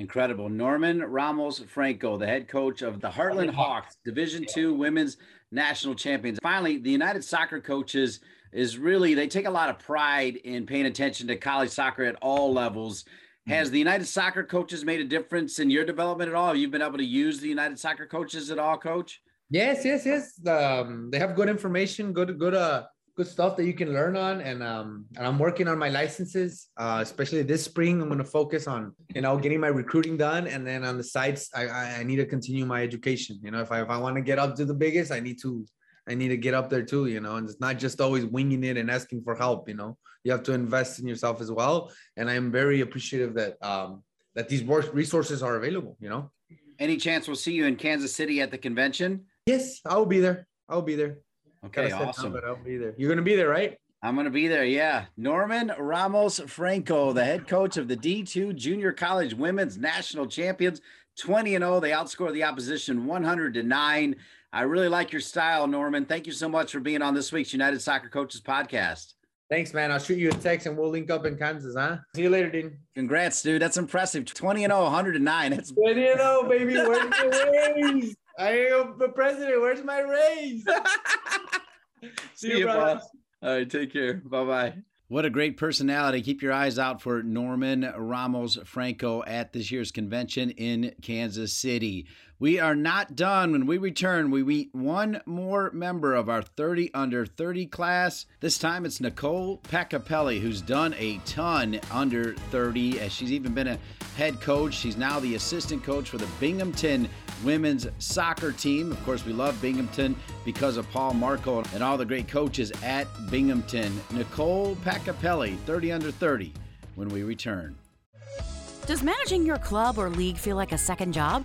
Incredible. Norman Ramos Franco, the head coach of the Heartland Hawks, Division Two Women's National Champions. Finally, the United Soccer Coaches is really, they take a lot of pride in paying attention to college soccer at all levels. Has mm-hmm. the United Soccer Coaches made a difference in your development at all? Have you been able to use the United Soccer Coaches at all, Coach? Yes, yes, yes. Um, they have good information, good, good, uh, good stuff that you can learn on and um and i'm working on my licenses. Uh especially this spring i'm going to focus on you know getting my recruiting done and then on the sides i i need to continue my education. You know if i if i want to get up to the biggest i need to i need to get up there too you know and it's not just always winging it and asking for help you know. You have to invest in yourself as well and i'm very appreciative that um that these resources are available you know. Any chance we'll see you in kansas city at the convention? Yes i'll be there. I'll be there Okay, awesome. but I'll be there. You're gonna be there, right? I'm going to be there. Yeah. Norman Ramos Franco, the head coach of the D2 Junior College Women's National Champions, 20 and 0. They outscore the opposition 100 to 9. I really like your style, Norman. Thank you so much for being on this week's United Soccer Coaches podcast. Thanks, man. I'll shoot you a text and we'll link up in Kansas, huh? See you later, Dean. Congrats, dude. That's impressive. 20 and 0, 100 to 9. That's 20 and 0, baby. Where's my raise? I am the president. Where's my raise? See, See you, boss. All right, take care. Bye bye. What a great personality. Keep your eyes out for Norman Ramos Franco at this year's convention in Kansas City. We are not done. When we return, we meet one more member of our 30 under 30 class. This time it's Nicole Pacapelli, who's done a ton under 30, as she's even been a head coach. She's now the assistant coach for the Binghamton women's soccer team. Of course, we love Binghamton because of Paul Marco and all the great coaches at Binghamton. Nicole Pacapelli, 30 under 30, when we return. Does managing your club or league feel like a second job?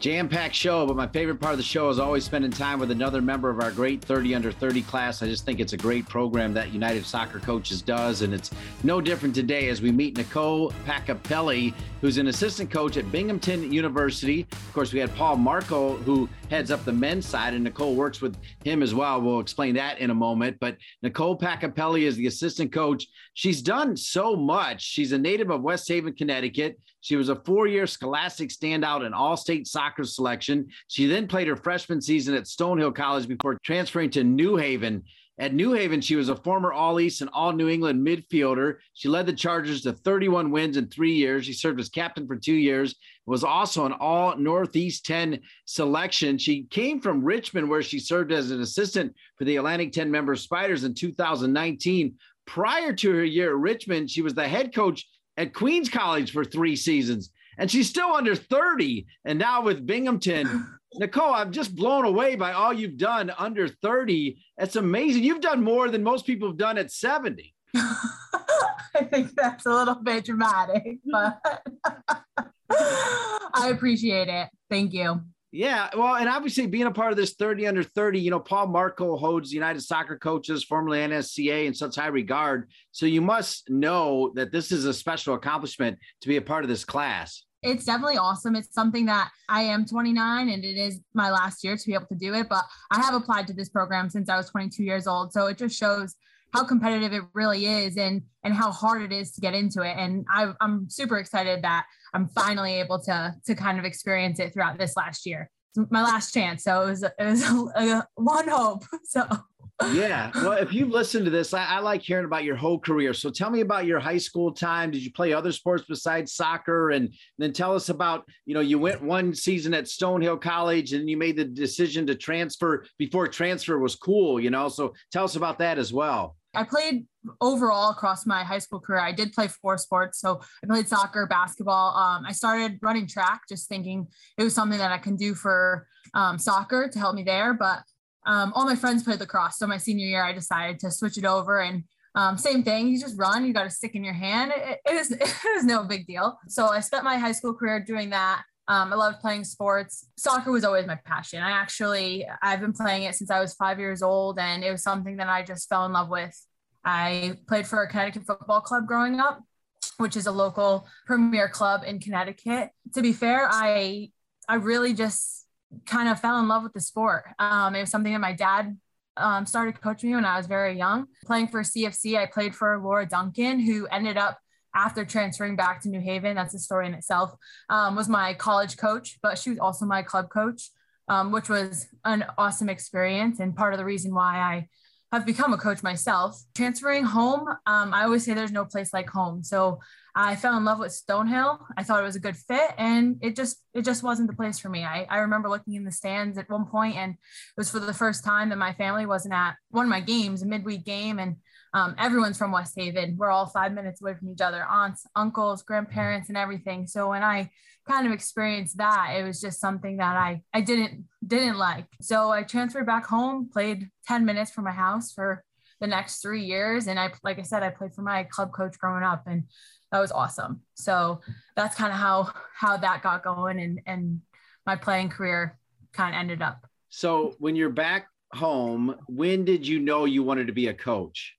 Jam packed show, but my favorite part of the show is always spending time with another member of our great 30 under 30 class. I just think it's a great program that United Soccer Coaches does, and it's no different today as we meet Nicole Pacapelli, who's an assistant coach at Binghamton University. Of course, we had Paul Marco, who heads up the men's side, and Nicole works with him as well. We'll explain that in a moment. But Nicole Pacapelli is the assistant coach. She's done so much. She's a native of West Haven, Connecticut. She was a four year scholastic standout in all state soccer selection. She then played her freshman season at Stonehill College before transferring to New Haven. At New Haven, she was a former All East and All New England midfielder. She led the Chargers to 31 wins in three years. She served as captain for two years, was also an All Northeast 10 selection. She came from Richmond, where she served as an assistant for the Atlantic 10 member Spiders in 2019. Prior to her year at Richmond, she was the head coach at Queens College for three seasons, and she's still under 30. And now with Binghamton, Nicole, I'm just blown away by all you've done under 30. It's amazing. You've done more than most people have done at 70. I think that's a little bit dramatic, but I appreciate it. Thank you. Yeah, well, and obviously being a part of this 30 under 30, you know, Paul Marco holds the United Soccer Coaches, formerly NSCA, in such high regard. So you must know that this is a special accomplishment to be a part of this class. It's definitely awesome. It's something that I am 29 and it is my last year to be able to do it. But I have applied to this program since I was 22 years old. So it just shows how competitive it really is and and how hard it is to get into it and I, i'm super excited that i'm finally able to to kind of experience it throughout this last year it's my last chance so it was it was a, a, one hope so yeah well if you've listened to this I, I, like hearing about your whole career so tell me about your high school time did you play other sports besides soccer and then tell us about you know you went one season at stonehill college and you made the decision to transfer before transfer was cool you know so tell us about that as well I played overall across my high school career. I did play four sports. So I played soccer, basketball. Um, I started running track, just thinking it was something that I can do for um, soccer to help me there. But um, all my friends played lacrosse. So my senior year, I decided to switch it over and Um, same thing. You just run. You got a stick in your hand. It, it, is, it is no big deal. So I spent my high school career doing that. Um, I loved playing sports. Soccer was always my passion. I actually, I've been playing it since I was five years old, and it was something that I just fell in love with. I played for a Connecticut football club growing up, which is a local premier club in Connecticut. To be fair, I, I really just kind of fell in love with the sport. Um, it was something that my dad um, started coaching me when I was very young. Playing for CFC, I played for Laura Duncan, who ended up after transferring back to New Haven. That's a story in itself. Um, was my college coach, but she was also my club coach, um, which was an awesome experience and part of the reason why I have become a coach myself. Transferring home, um, I always say there's no place like home. So I fell in love with Stonehill. I thought it was a good fit, and it just it just wasn't the place for me. I, I remember looking in the stands at one point, and it was for the first time that my family wasn't at one of my games, a midweek game, and um, everyone's from West Haven. We're all five minutes away from each other, aunts, uncles, grandparents, and everything. So when I kind of experienced that, it was just something that I I didn't didn't like. So I transferred back home, played 10 minutes from my house for the next three years. And I, like I said, I played for my club coach growing up and that was awesome. So that's kind of how, how that got going and, and my playing career kind of ended up. So when you're back home, when did you know you wanted to be a coach?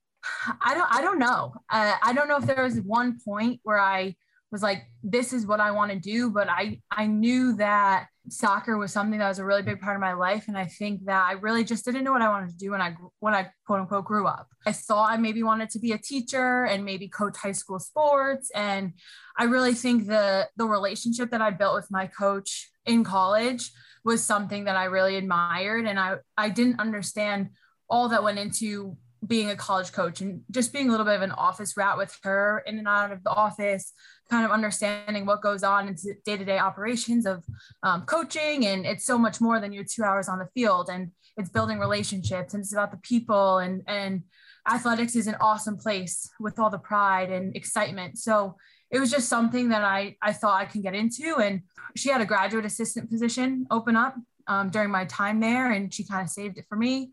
I don't, I don't know. Uh, I don't know if there was one point where I was like, this is what I want to do. But I, I knew that soccer was something that was a really big part of my life. And I think that I really just didn't know what I wanted to do when I, when I quote unquote grew up. I thought I maybe wanted to be a teacher and maybe coach high school sports. And I really think the, the relationship that I built with my coach in college was something that I really admired. And I, I didn't understand all that went into being a college coach and just being a little bit of an office rat with her in and out of the office, kind of understanding what goes on into day-to-day operations of um, coaching. And it's so much more than your two hours on the field and it's building relationships and it's about the people and, and athletics is an awesome place with all the pride and excitement. So it was just something that I, I thought I can get into. And she had a graduate assistant position open up um, during my time there and she kind of saved it for me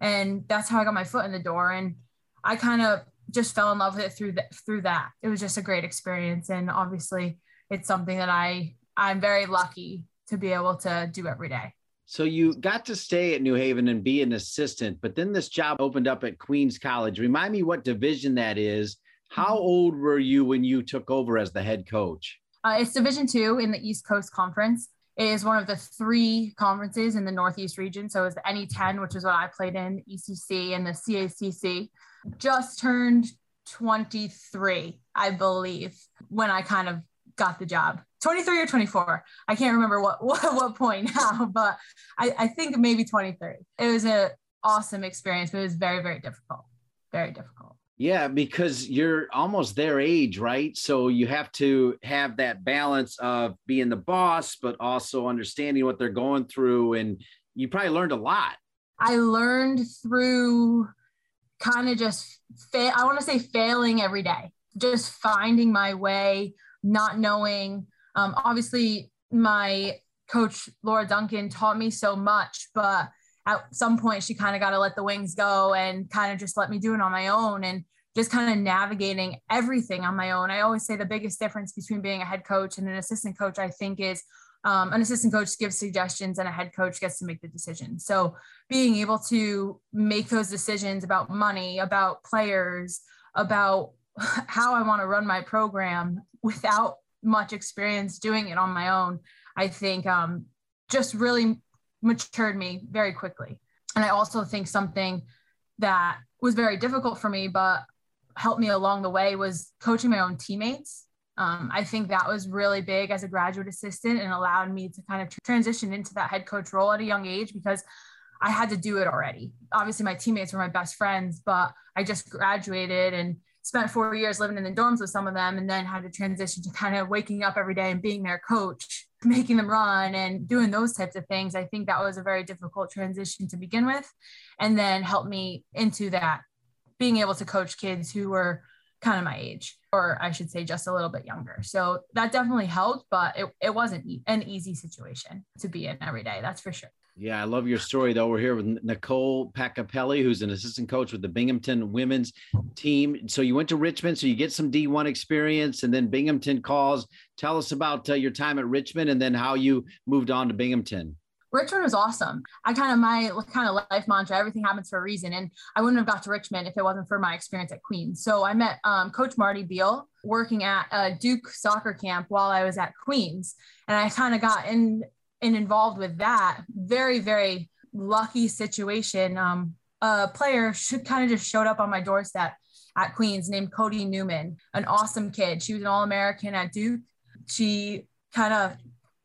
and that's how I got my foot in the door. And I kind of just fell in love with it through that. Through that, it was just a great experience, and obviously, it's something that I I'm very lucky to be able to do every day. So you got to stay at New Haven and be an assistant, but then this job opened up at Queens College. Remind me what division that is. How mm-hmm. old were you when you took over as the head coach? Uh, it's Division two in the East Coast Conference. It is one of the three conferences in the Northeast region. So it's the NE10, which is what I played in, ECC, and the CACC. Just turned 23, I believe, when I kind of got the job. 23 or 24. I can't remember what what, what point now, but I, I think maybe 23. It was an awesome experience, but it was very, very difficult. Very difficult. Yeah, because you're almost their age, right? So you have to have that balance of being the boss, but also understanding what they're going through. And you probably learned a lot. I learned through kind of just, fa- I want to say failing every day, just finding my way, not knowing. Um, obviously, my coach, Laura Duncan, taught me so much, but at some point she kind of got to let the wings go and kind of just let me do it on my own and just kind of navigating everything on my own. I always say the biggest difference between being a head coach and an assistant coach, I think, is um, an assistant coach gives suggestions and a head coach gets to make the decision. So being able to make those decisions about money, about players, about how I want to run my program without much experience doing it on my own, I think um, just really matured me very quickly. And I also think something that was very difficult for me, but helped me along the way was coaching my own teammates. Um, I think that was really big as a graduate assistant and allowed me to kind of transition into that head coach role at a young age because I had to do it already. Obviously, my teammates were my best friends, but I just graduated and spent four years living in the dorms with some of them and then had to transition to kind of waking up every day and being their coach making them run and doing those types of things i think that was a very difficult transition to begin with and then helped me into that being able to coach kids who were kind of my age, or I should say just a little bit younger. So that definitely helped, but it, it wasn't an easy situation to be in every day. That's for sure. Yeah, I love your story though. We're here with Nicole Pacapelli, who's an assistant coach with the Binghamton women's team. So you went to Richmond, so you get some D1 experience, and then Binghamton calls. Tell us about uh, your time at Richmond and then how you moved on to Binghamton. Richmond was awesome. I kind of my kind of life mantra: everything happens for a reason, and I wouldn't have got to Richmond if it wasn't for my experience at Queens. So I met um, Coach Marty Beal working at a Duke soccer camp while I was at Queens, and I kind of got in and involved with that. Very very lucky situation. Um, a player should kind of just showed up on my doorstep at Queens named Cody Newman, an awesome kid. She was an All American at Duke. She kind of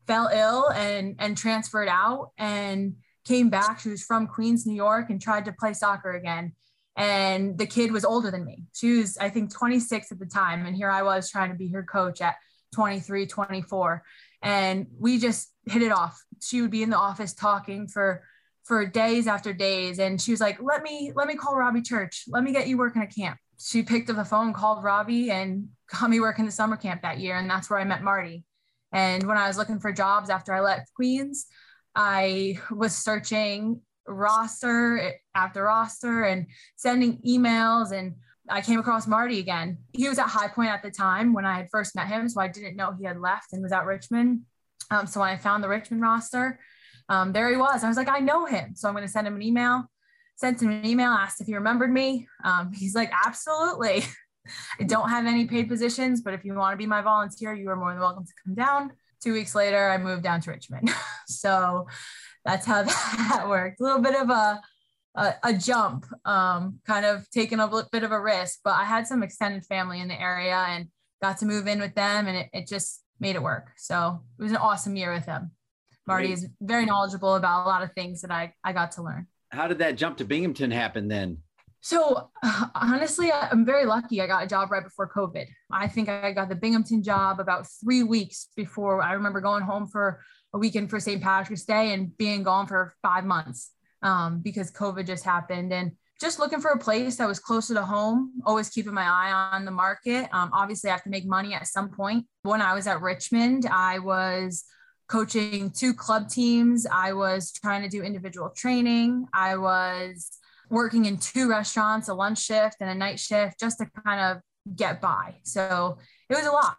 fell ill and and transferred out and came back. She was from Queens, New York, and tried to play soccer again. And the kid was older than me. She was, I think, 26 at the time. And here I was trying to be her coach at 23, 24. And we just hit it off. She would be in the office talking for for days after days. And she was like, let me, let me call Robbie Church. Let me get you working at camp. She picked up the phone, called Robbie, and got me working the summer camp that year. And that's where I met Marty. And when I was looking for jobs after I left Queens, I was searching roster after roster and sending emails and I came across Marty again. He was at High Point at the time when I had first met him, so I didn't know he had left and was at Richmond. Um, so when I found the Richmond roster, um, there he was. I was like, I know him, so I'm going to send him an email. Sent him an email, asked if he remembered me. Um, he's like, absolutely. I don't have any paid positions, but if you want to be my volunteer, you are more than welcome to come down. Two weeks later, I moved down to Richmond. so that's how that worked. A little bit of a a, a jump, um, kind of taking a bit of a risk, but I had some extended family in the area and got to move in with them, and it, it just made it work. So it was an awesome year with him. Marty is very knowledgeable about a lot of things that I I got to learn. How did that jump to Binghamton happen then? So honestly, I'm very lucky. I got a job right before COVID. I think I got the Binghamton job about three weeks before. I remember going home for a weekend for St. Patrick's Day and being gone for five months um, because COVID just happened. And just looking for a place that was closer to home, always keeping my eye on the market. Um, obviously, I have to make money at some point. When I was at Richmond, I was coaching two club teams. I was trying to do individual training. I was working in two restaurants, a lunch shift and a night shift, just to kind of get by. So it was a lot.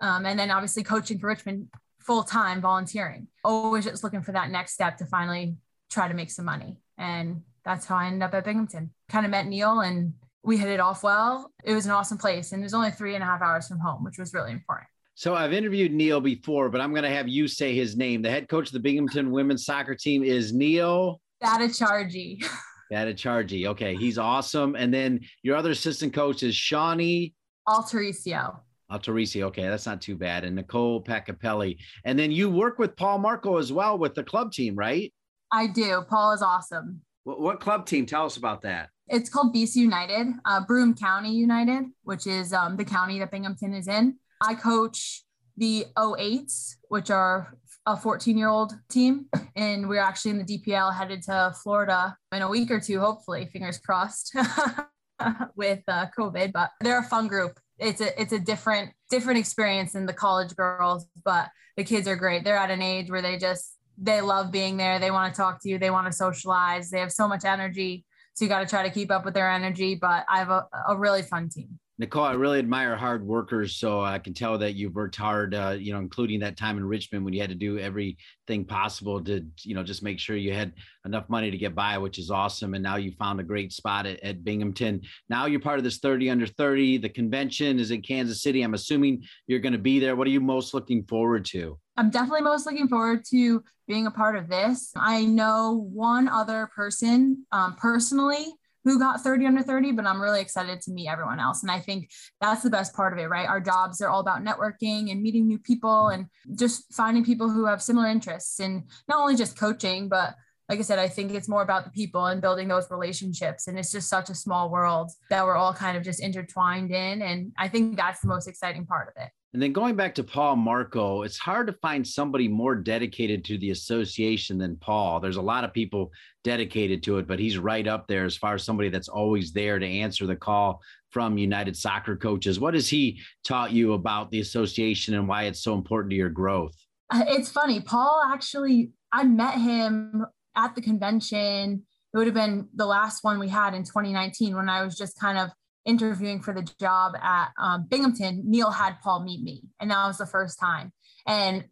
Um, and then obviously coaching for Richmond full time, volunteering, always just looking for that next step to finally try to make some money. And that's how I ended up at Binghamton. Kind of met Neil and we hit it off well. It was an awesome place. And it was only three and a half hours from home, which was really important. So I've interviewed Neil before, but I'm going to have you say his name. The head coach of the Binghamton women's soccer team is Neil Bhattacharjee. Bhattacharjee. Okay, he's awesome. And then your other assistant coach is Shawnee Altericio. Altericio. Okay, that's not too bad. And Nicole Pacapelli. And then you work with Paul Marco as well with the club team, right? I do. Paul is awesome. What, what club team? Tell us about that. It's called BC United, uh, Broome County United, which is um, the county that Binghamton is in. I coach the 08s, which are a 14 year old team. And we're actually in the DPL headed to Florida in a week or two, hopefully, fingers crossed, with uh, COVID. But they're a fun group. It's a it's a different different experience than the college girls, but the kids are great. They're at an age where they just they love being there. They want to talk to you. They want to socialize. They have so much energy. So you got to try to keep up with their energy. But I have a, a really fun team. Nicole, I really admire hard workers. So I can tell that you've worked hard, uh, you know, including that time in Richmond when you had to do everything possible to, you know, just make sure you had enough money to get by, which is awesome. And now you found a great spot at, at Binghamton. Now you're part of this 30 under 30. The convention is in Kansas City. I'm assuming you're going to be there. What are you most looking forward to? I'm definitely most looking forward to being a part of this. I know one other person um, personally who got 30 under 30, but I'm really excited to meet everyone else. And I think that's the best part of it, right? Our jobs are all about networking and meeting new people mm-hmm. and just finding people who have similar interests and not only just coaching, but like I said, I think it's more about the people and building those relationships. And it's just such a small world that we're all kind of just intertwined in. And I think that's the most exciting part of it. And then going back to Paul Marco, it's hard to find somebody more dedicated to the association than Paul. There's a lot of people dedicated to it, but he's right up there as far as somebody that's always there to answer the call from United Soccer Coaches. What has he taught you about the association and why it's so important to your growth? Uh, it's funny. Paul actually, I met him at the convention. It would have been the last one we had in 2019 when I was just kind of interviewing for the job at um, Binghamton, Neil had Paul meet me, and that was the first time. And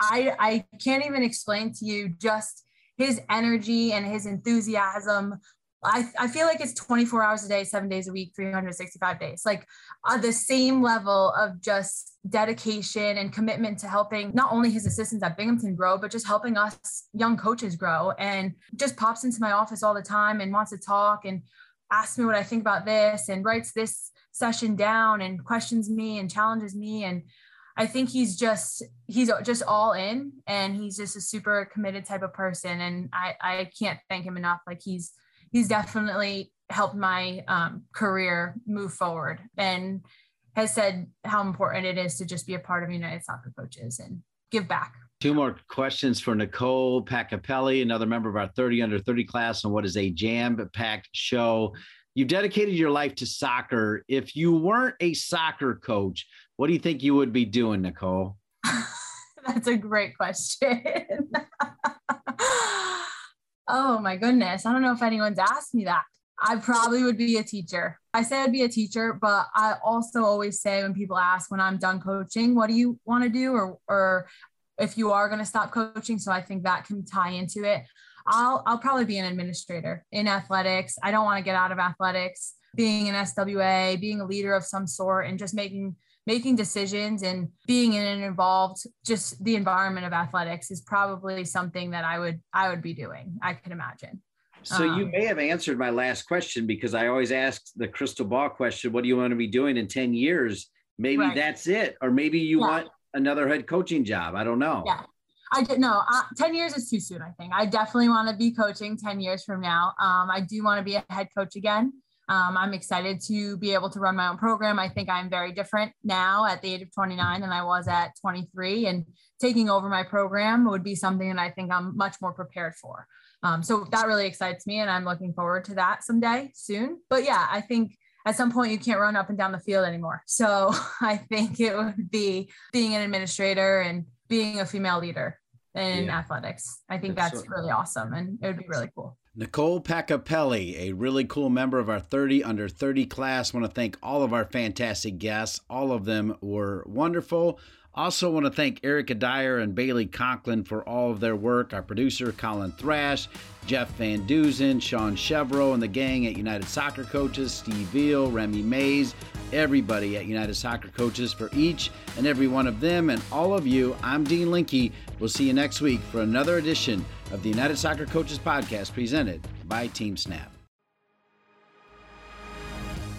I I can't even explain to you just his energy and his enthusiasm. I, I feel like it's 24 hours a day, seven days a week, 365 days, like uh, the same level of just dedication and commitment to helping not only his assistants at Binghamton grow, but just helping us young coaches grow. And just pops into my office all the time and wants to talk and asks me what I think about this and writes this session down and questions me and challenges me. And I think he's just he's just all in and he's just a super committed type of person. And I, I can't thank him enough. Like he's he's definitely helped my um, career move forward and has said how important it is to just be a part of United Soccer Coaches and give back. Two more questions for Nicole Pacapelli, another member of our 30 under 30 class on what is a jam packed show. You've dedicated your life to soccer. If you weren't a soccer coach, what do you think you would be doing, Nicole? That's a great question. oh my goodness. I don't know if anyone's asked me that. I probably would be a teacher. I say I'd be a teacher, but I also always say when people ask when I'm done coaching, what do you want to do? Or, or if you are going to stop coaching. So I think that can tie into it. I'll I'll probably be an administrator in athletics. I don't want to get out of athletics. Being an SWA, being a leader of some sort, and just making making decisions and being in and involved just the environment of athletics is probably something that I would I would be doing. I could imagine. So um, you may have answered my last question because I always ask the crystal ball question, what do you want to be doing in 10 years? Maybe right. that's it. Or maybe you yeah. want another head coaching job. I don't know. Yeah. I did no, uh, 10 years is too soon. I think I definitely want to be coaching 10 years from now. Um, I do want to be a head coach again. Um, I'm excited to be able to run my own program. I think I'm very different now at the age of 29 than I was at 23. And taking over my program would be something that I think I'm much more prepared for. Um, so that really excites me. And I'm looking forward to that someday soon. But yeah, I think at some point you can't run up and down the field anymore. So I think it would be being an administrator and being a female leader in yeah. athletics. I think that's, that's really awesome and it would be really cool. Nicole Pacapelli, a really cool member of our 30 under 30 class. I want to thank all of our fantastic guests. All of them were wonderful. Also, want to thank Erica Dyer and Bailey Conklin for all of their work. Our producer, Colin Thrash, Jeff Van Duzen, Sean Chevrolet, and the gang at United Soccer Coaches, Steve Veal, Remy Mays, everybody at United Soccer Coaches for each and every one of them and all of you. I'm Dean Linke. We'll see you next week for another edition of the United Soccer Coaches podcast presented by TeamSnap.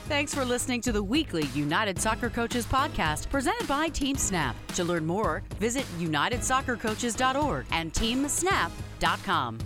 Thanks for listening to the weekly United Soccer Coaches podcast presented by TeamSnap. To learn more, visit unitedsoccercoaches.org and teamsnap.com.